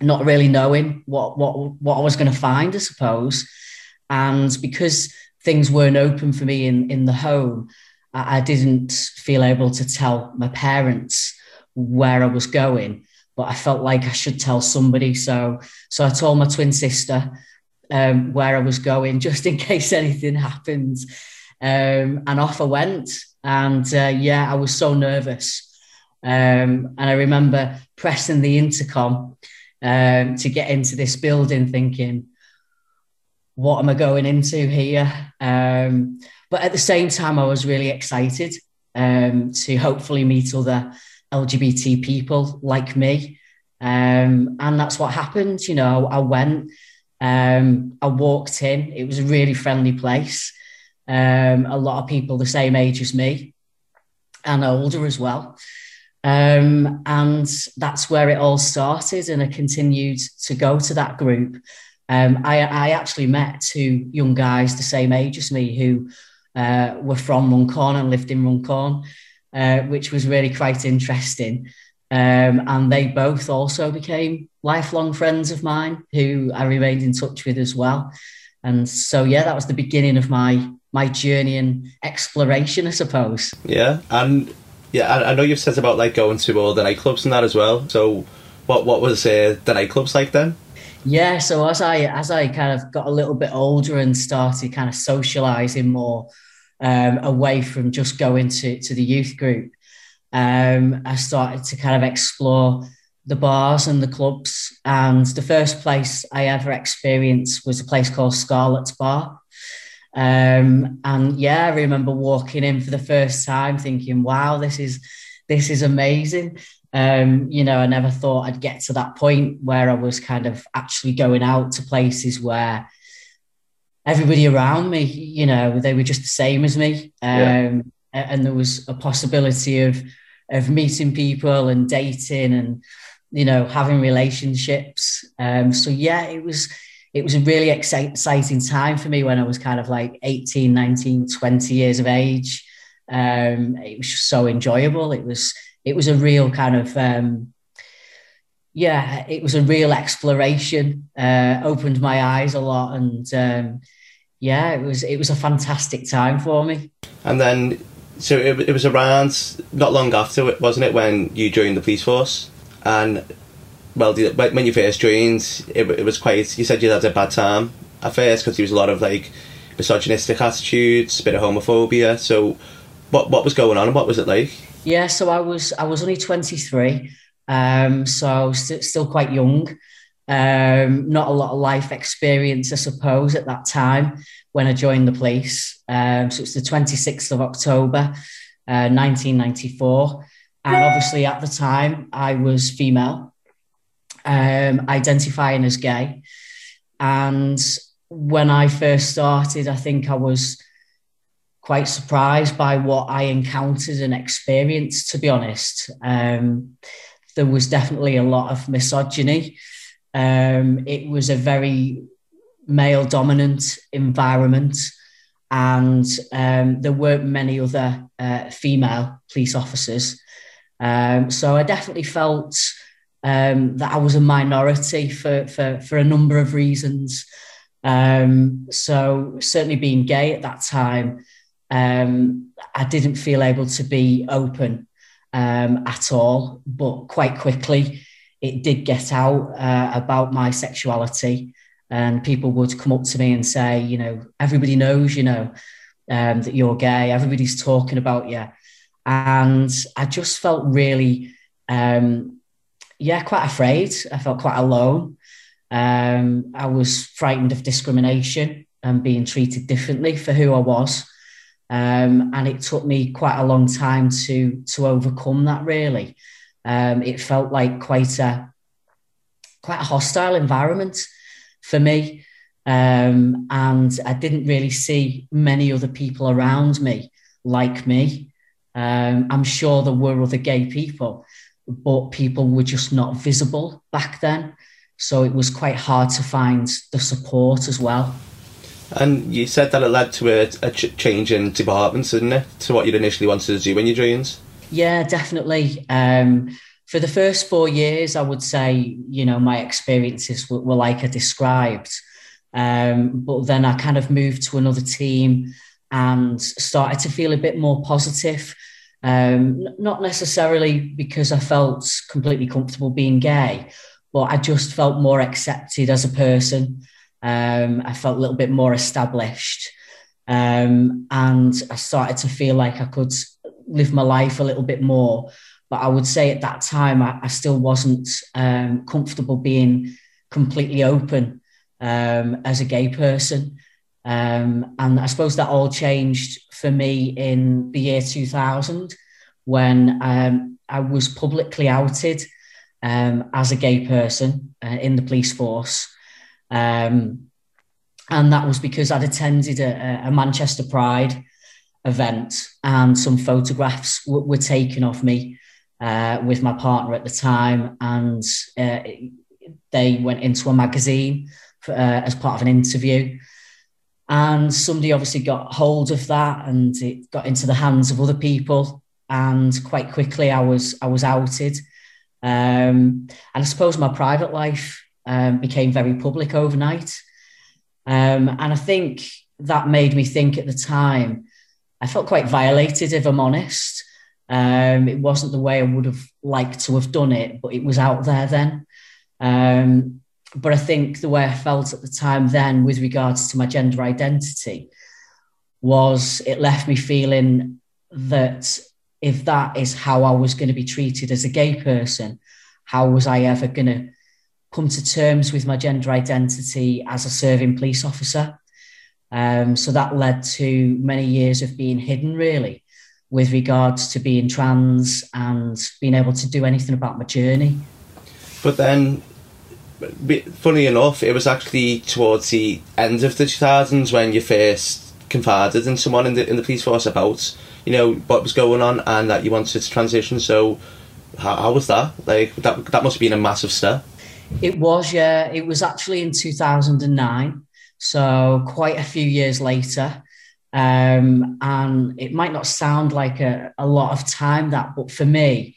not really knowing what what what I was going to find, I suppose. And because things weren't open for me in in the home, I, I didn't feel able to tell my parents where I was going. But I felt like I should tell somebody. So so I told my twin sister um, where I was going, just in case anything happened. Um, and off I went. And uh, yeah, I was so nervous. Um, and I remember pressing the intercom um, to get into this building, thinking, what am I going into here? Um, but at the same time, I was really excited um, to hopefully meet other LGBT people like me. Um, and that's what happened. You know, I went, um, I walked in, it was a really friendly place. a lot of people the same age as me and older as well. Um, and that's where it all started. And I continued to go to that group. Um, I, I, actually met two young guys the same age as me who uh, were from Runcorn and lived in Runcorn, uh, which was really quite interesting. Um, and they both also became lifelong friends of mine who I remained in touch with as well. And so, yeah, that was the beginning of my my journey and exploration, I suppose. Yeah, and yeah, I, know you've said about like going to all the nightclubs and that as well. So, what what was uh, the nightclubs like then? Yeah, so as I as I kind of got a little bit older and started kind of socializing more um, away from just going to to the youth group, um, I started to kind of explore the bars and the clubs. And the first place I ever experienced was a place called Scarlet's Bar. Um, and yeah, I remember walking in for the first time thinking, wow, this is this is amazing. Um, you know, I never thought I'd get to that point where I was kind of actually going out to places where everybody around me, you know, they were just the same as me. Um, yeah. And there was a possibility of of meeting people and dating and you know having relationships. Um, so yeah, it was it was a really exciting time for me when I was kind of like 18, 19, 20 years of age. Um, it was just so enjoyable. It was it was a real kind of um, yeah, it was a real exploration. Uh, opened my eyes a lot, and um, yeah, it was it was a fantastic time for me. And then, so it, it was around not long after, wasn't it, when you joined the police force? And well, when you first joined, it, it was quite. You said you had a bad time at first because there was a lot of like misogynistic attitudes, a bit of homophobia. So, what what was going on and what was it like? Yeah, so I was I was only twenty three, um, so I was st- still quite young. Um, not a lot of life experience, I suppose, at that time when I joined the police. Um, so it's the twenty sixth of October, uh, nineteen ninety four, and obviously at the time I was female um, identifying as gay. And when I first started, I think I was quite surprised by what I encountered and experienced, to be honest. Um, there was definitely a lot of misogyny. Um, it was a very male dominant environment, and um, there weren't many other uh, female police officers. Um, so I definitely felt um, that I was a minority for, for, for a number of reasons. Um, so, certainly being gay at that time, um, I didn't feel able to be open um, at all. But quite quickly, it did get out uh, about my sexuality. And people would come up to me and say, you know, everybody knows, you know, um, that you're gay, everybody's talking about you. And I just felt really um, yeah, quite afraid. I felt quite alone. Um, I was frightened of discrimination and being treated differently for who I was. Um, and it took me quite a long time to to overcome that. Really, um, it felt like quite a quite a hostile environment for me, um, and I didn't really see many other people around me like me. Um, I'm sure there were other gay people, but people were just not visible back then. So it was quite hard to find the support as well. And you said that it led to a, a ch- change in departments, didn't it, to what you'd initially wanted to do when you joined? Yeah, definitely. Um, for the first four years, I would say, you know, my experiences were, were like I described. Um, but then I kind of moved to another team and started to feel a bit more positive um, not necessarily because I felt completely comfortable being gay, but I just felt more accepted as a person. Um, I felt a little bit more established. Um, and I started to feel like I could live my life a little bit more. But I would say at that time, I, I still wasn't um, comfortable being completely open um, as a gay person. Um, and I suppose that all changed for me in the year 2000 when um, I was publicly outed as a gay person uh, in the police force. Um, and that was because I'd attended a, a, Manchester Pride event and some photographs w- were taken of me uh, with my partner at the time. And uh, they went into a magazine for, uh, as part of an interview. And somebody obviously got hold of that and it got into the hands of other people. And quite quickly I was I was outed. Um, and I suppose my private life um, became very public overnight. Um, and I think that made me think at the time, I felt quite violated, if I'm honest. Um, it wasn't the way I would have liked to have done it, but it was out there then. Um, but I think the way I felt at the time then, with regards to my gender identity, was it left me feeling that if that is how I was going to be treated as a gay person, how was I ever going to come to terms with my gender identity as a serving police officer? Um, so that led to many years of being hidden, really, with regards to being trans and being able to do anything about my journey. But then, funny enough, it was actually towards the end of the 2000s when you first confided in someone in the in the police force about you know what was going on and that you wanted to transition. So how, how was that? Like that that must have been a massive step. It was, yeah. It was actually in 2009, so quite a few years later. Um, and it might not sound like a, a lot of time that, but for me,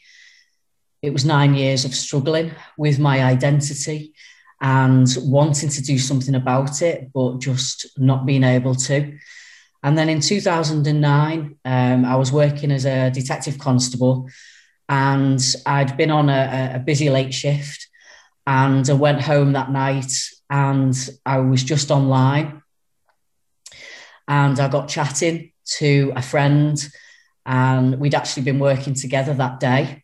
it was nine years of struggling with my identity and wanting to do something about it, but just not being able to. And then in 2009, um, I was working as a detective constable and I'd been on a, a busy late shift and I went home that night and I was just online and I got chatting to a friend and we'd actually been working together that day.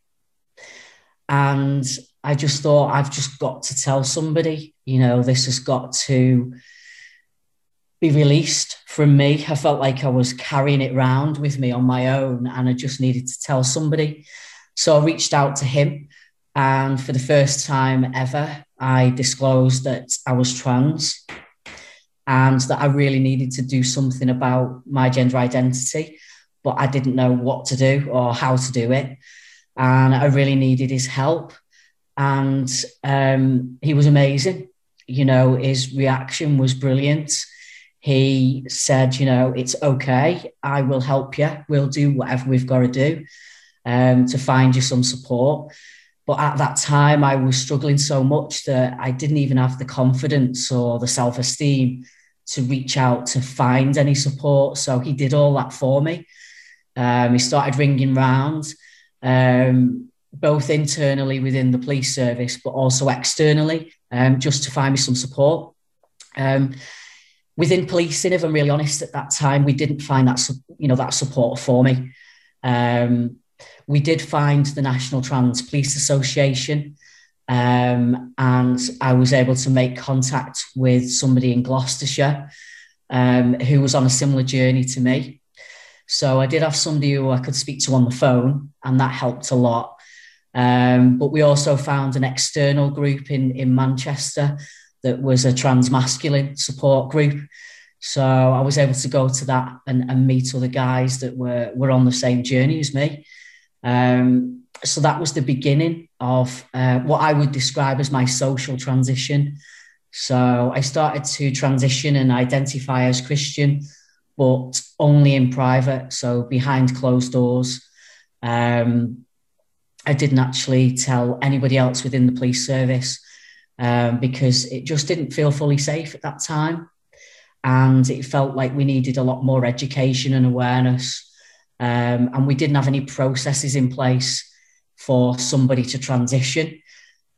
And I just thought, I've just got to tell somebody, you know, this has got to be released from me. I felt like I was carrying it around with me on my own and I just needed to tell somebody. So I reached out to him. And for the first time ever, I disclosed that I was trans and that I really needed to do something about my gender identity, but I didn't know what to do or how to do it. And I really needed his help. And um, he was amazing. You know, his reaction was brilliant he said, you know, it's okay. I will help you. We'll do whatever we've got to do um, to find you some support. But at that time, I was struggling so much that I didn't even have the confidence or the self esteem to reach out to find any support. So he did all that for me. Um, he started ringing round, um, both internally within the police service, but also externally, um, just to find me some support. Um, within policing, if I'm really honest, at that time, we didn't find that you know that support for me. Um, we did find the National Trans Police Association, um, and I was able to make contact with somebody in Gloucestershire um, who was on a similar journey to me. So I did have somebody who I could speak to on the phone, and that helped a lot. Um, but we also found an external group in in Manchester that was a trans masculine support group. So I was able to go to that and, and meet other guys that were, were on the same journey as me. Um, so that was the beginning of uh, what I would describe as my social transition. So I started to transition and identify as Christian, but only in private, so behind closed doors. Um, I didn't actually tell anybody else within the police service um, because it just didn't feel fully safe at that time. And it felt like we needed a lot more education and awareness. Um, and we didn't have any processes in place for somebody to transition.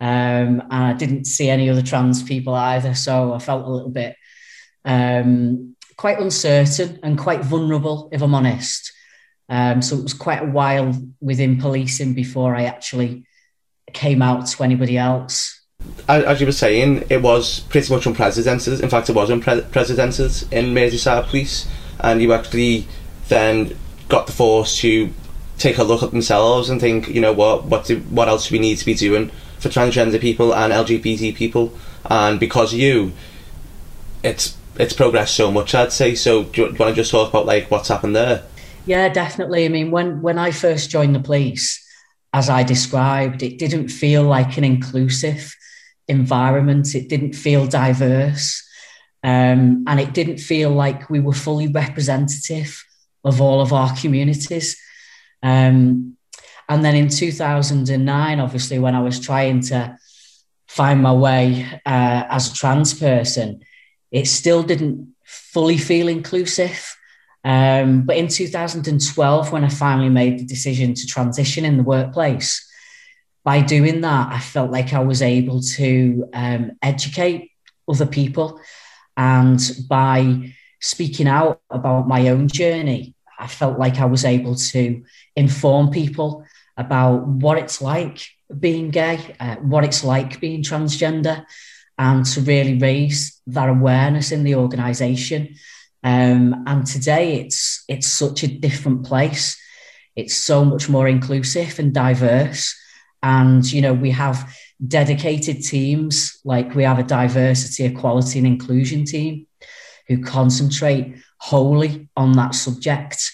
Um, and I didn't see any other trans people either. So I felt a little bit um, quite uncertain and quite vulnerable, if I'm honest. Um, so it was quite a while within policing before I actually came out to anybody else as you were saying, it was pretty much unprecedented. In fact, it was unprecedented in Merseyside Police, and you actually then got the force to take a look at themselves and think, you know, what what do, what else do we need to be doing for transgender people and LGBT people? And because you, it's it's progressed so much. I'd say. So, do you, do you want to just talk about like what's happened there? Yeah, definitely. I mean, when when I first joined the police, as I described, it didn't feel like an inclusive environment. It didn't feel diverse. Um, and it didn't feel like we were fully representative of all of our communities. Um, And then in 2009, obviously, when I was trying to find my way uh, as a trans person, it still didn't fully feel inclusive. Um, but in 2012, when I finally made the decision to transition in the workplace, by doing that, I felt like I was able to um, educate other people. And by speaking out about my own journey, I felt like I was able to inform people about what it's like being gay, uh, what it's like being transgender, and to really raise that awareness in the organisation. Um, and today, it's it's such a different place. It's so much more inclusive and diverse. And you know, we have dedicated teams like we have a diversity, equality, and inclusion team who concentrate wholly on that subject.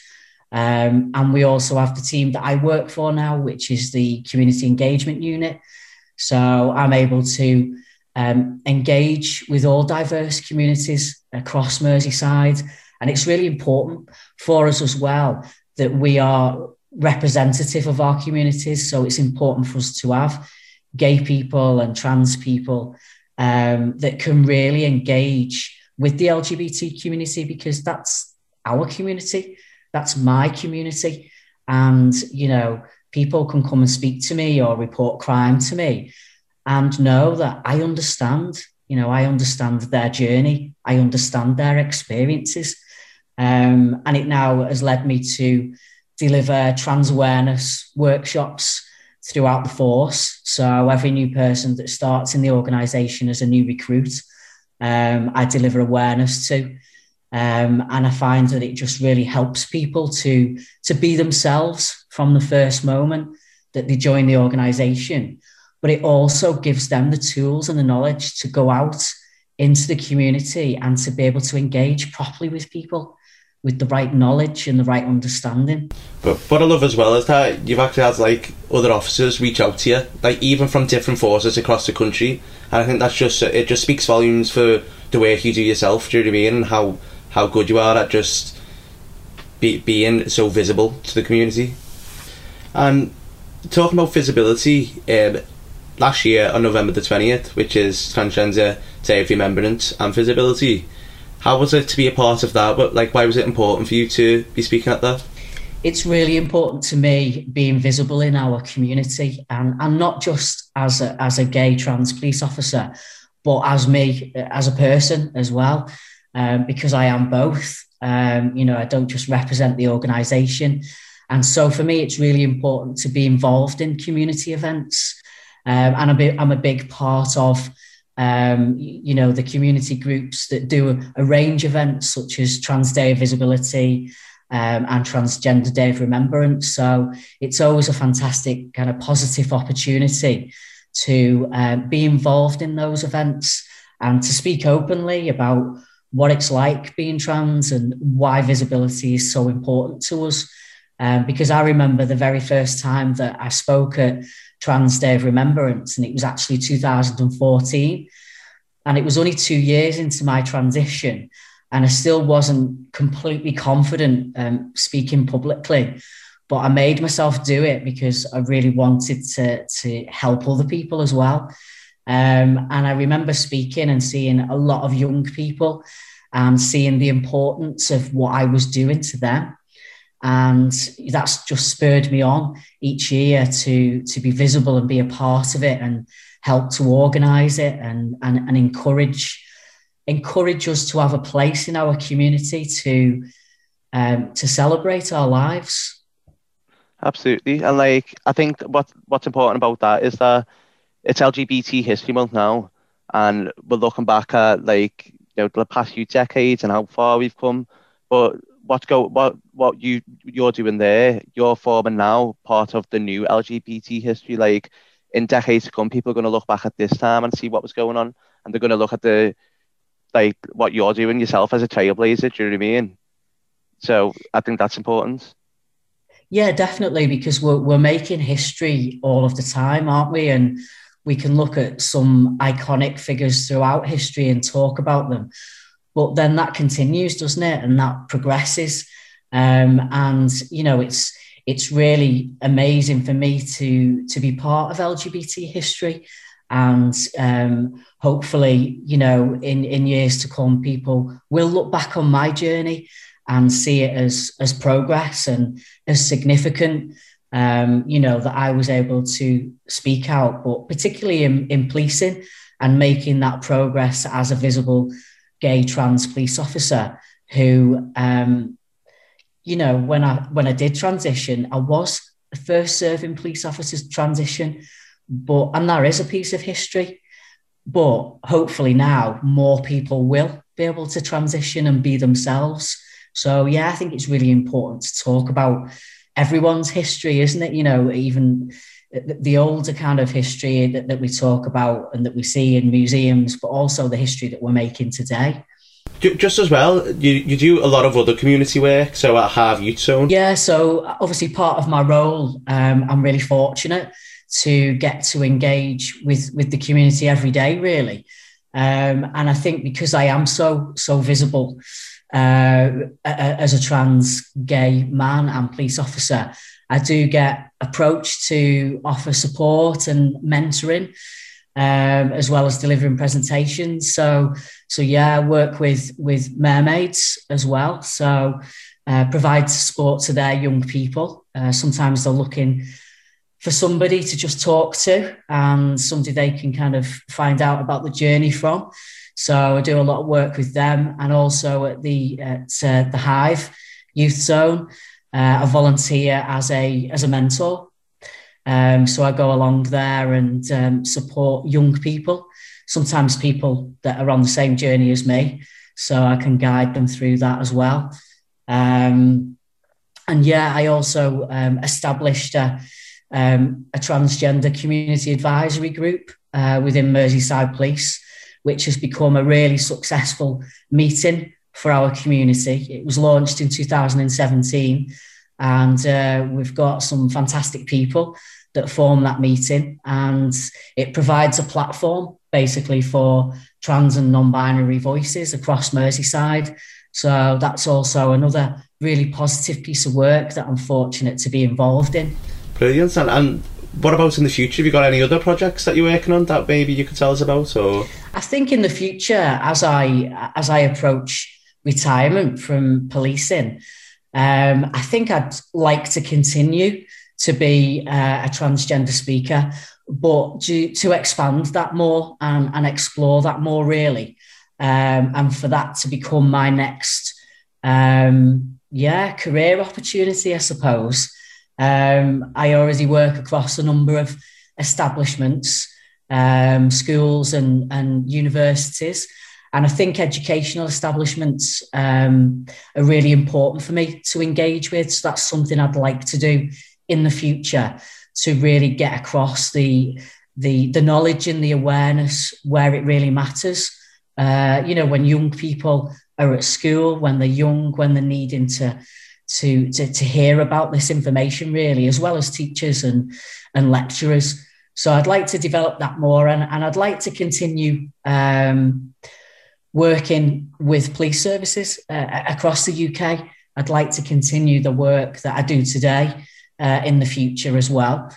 Um, and we also have the team that I work for now, which is the community engagement unit. So I'm able to um, engage with all diverse communities across Merseyside. And it's really important for us as well that we are representative of our communities. So it's important for us to have gay people and trans people um, that can really engage with the LGBT community because that's our community that's my community. And, you know, people can come and speak to me or report crime to me and know that I understand, you know, I understand their journey, I understand their experiences. Um, and it now has led me to deliver trans awareness workshops throughout the force. So every new person that starts in the organisation as a new recruit, um, I deliver awareness to. Um, and I find that it just really helps people to, to be themselves from the first moment that they join the organization. But it also gives them the tools and the knowledge to go out into the community and to be able to engage properly with people with the right knowledge and the right understanding. But what I love as well is that you've actually had like other officers reach out to you, like even from different forces across the country, and I think that's just it. Just speaks volumes for the work you do yourself. Do you know what I mean? And how how good you are at just be, being so visible to the community. And talking about visibility, um, last year on November the 20th, which is Transgender Day of Remembrance and Visibility, how was it to be a part of that? But like, why was it important for you to be speaking at that? It's really important to me being visible in our community, and and not just as a as a gay trans police officer, but as me as a person as well um, because I am both. Um, you know, I don't just represent the organisation. And so for me, it's really important to be involved in community events. Um, and I'm a, I'm a big part of, um, you know, the community groups that do a, range of events such as Trans Day of Visibility um, and Transgender Day of Remembrance. So it's always a fantastic kind of positive opportunity to um, be involved in those events and to speak openly about what it's like being trans and why visibility is so important to us. Um, because I remember the very first time that I spoke at Trans Day of Remembrance, and it was actually 2014. And it was only two years into my transition, and I still wasn't completely confident um, speaking publicly. But I made myself do it because I really wanted to, to help other people as well. Um, and I remember speaking and seeing a lot of young people and seeing the importance of what I was doing to them. And that's just spurred me on each year to, to be visible and be a part of it and help to organize it and, and, and encourage encourage us to have a place in our community to um, to celebrate our lives. Absolutely, and like I think what what's important about that is that it's LGBT History Month now, and we're looking back at like you know the past few decades and how far we've come. But what go what what you you're doing there, you're forming now part of the new LGBT history. Like in decades to come, people are going to look back at this time and see what was going on, and they're going to look at the like what you're doing yourself as a trailblazer. Do you know what I mean? So I think that's important. Yeah, definitely, because we're, we're making history all of the time, aren't we? And we can look at some iconic figures throughout history and talk about them. But then that continues, doesn't it? And that progresses. Um, and, you know, it's it's really amazing for me to to be part of LGBT history, and um, hopefully, you know, in in years to come, people will look back on my journey and see it as as progress and as significant. Um, you know that I was able to speak out, but particularly in, in policing and making that progress as a visible gay trans police officer who um, you know, when I when I did transition, I was the first serving police officer's transition, but and there is a piece of history. But hopefully now more people will be able to transition and be themselves. So yeah, I think it's really important to talk about everyone's history, isn't it? You know, even the older kind of history that, that we talk about and that we see in museums, but also the history that we're making today. Just as well, you, you do a lot of other community work, so at Hive Youth Zone. Yeah, so obviously part of my role, um, I'm really fortunate to get to engage with with the community every day, really. Um, and I think because I am so so visible uh, as a trans gay man and police officer, I do get approached to offer support and mentoring um, as well as delivering presentations. So, so yeah, I work with with mermaids as well. So, uh, provide support to their young people. Uh, sometimes they're looking for somebody to just talk to and somebody they can kind of find out about the journey from. So I do a lot of work with them, and also at the at uh, the Hive Youth Zone, uh, volunteer as a as a mentor. Um, so I go along there and um, support young people, sometimes people that are on the same journey as me. So I can guide them through that as well. Um, and yeah, I also um, established a, um, a, transgender community advisory group uh, within Merseyside Police, which has become a really successful meeting for our community. It was launched in 2017 and uh, we've got some fantastic people that form that meeting, and it provides a platform basically for trans and non-binary voices across Merseyside. So that's also another really positive piece of work that I'm fortunate to be involved in. Brilliant. And, and what about in the future? Have you got any other projects that you're working on that maybe you could tell us about? Or I think in the future, as I as I approach retirement from policing, um, I think I'd like to continue to be uh, a transgender speaker, but to, to expand that more and, and explore that more, really. Um, and for that to become my next, um, yeah, career opportunity, I suppose. Um, I already work across a number of establishments, um, schools, and, and universities. And I think educational establishments um, are really important for me to engage with. So that's something I'd like to do in the future to really get across the the the knowledge and the awareness where it really matters. Uh, you know, when young people are at school, when they're young, when they're needing to to to, to hear about this information, really, as well as teachers and and lecturers. So I'd like to develop that more, and, and I'd like to continue. Um, working with police services uh, across the UK. I'd like to continue the work that I do today uh, in the future as well.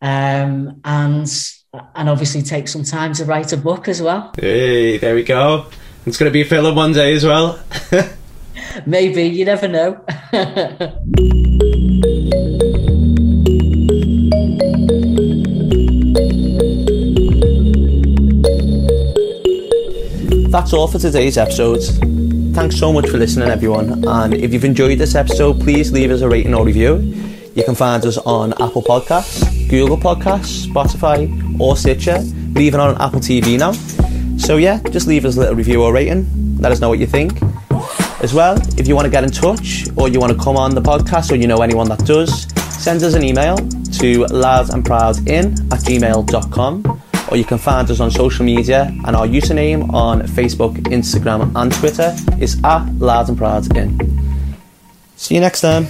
Um, and and obviously take some time to write a book as well. Hey, there we go. It's going to be a film one day as well. Maybe, you never know. That's all for today's episode. Thanks so much for listening, everyone. And if you've enjoyed this episode, please leave us a rating or review. You can find us on Apple Podcasts, Google Podcasts, Spotify, or Stitcher. We're even on Apple TV now. So yeah, just leave us a little review or rating. Let us know what you think. As well, if you want to get in touch or you want to come on the podcast or you know anyone that does, send us an email to ladandproudin at gmail.com or you can find us on social media and our username on Facebook, Instagram and Twitter is at Lads and Proud In. See you next time.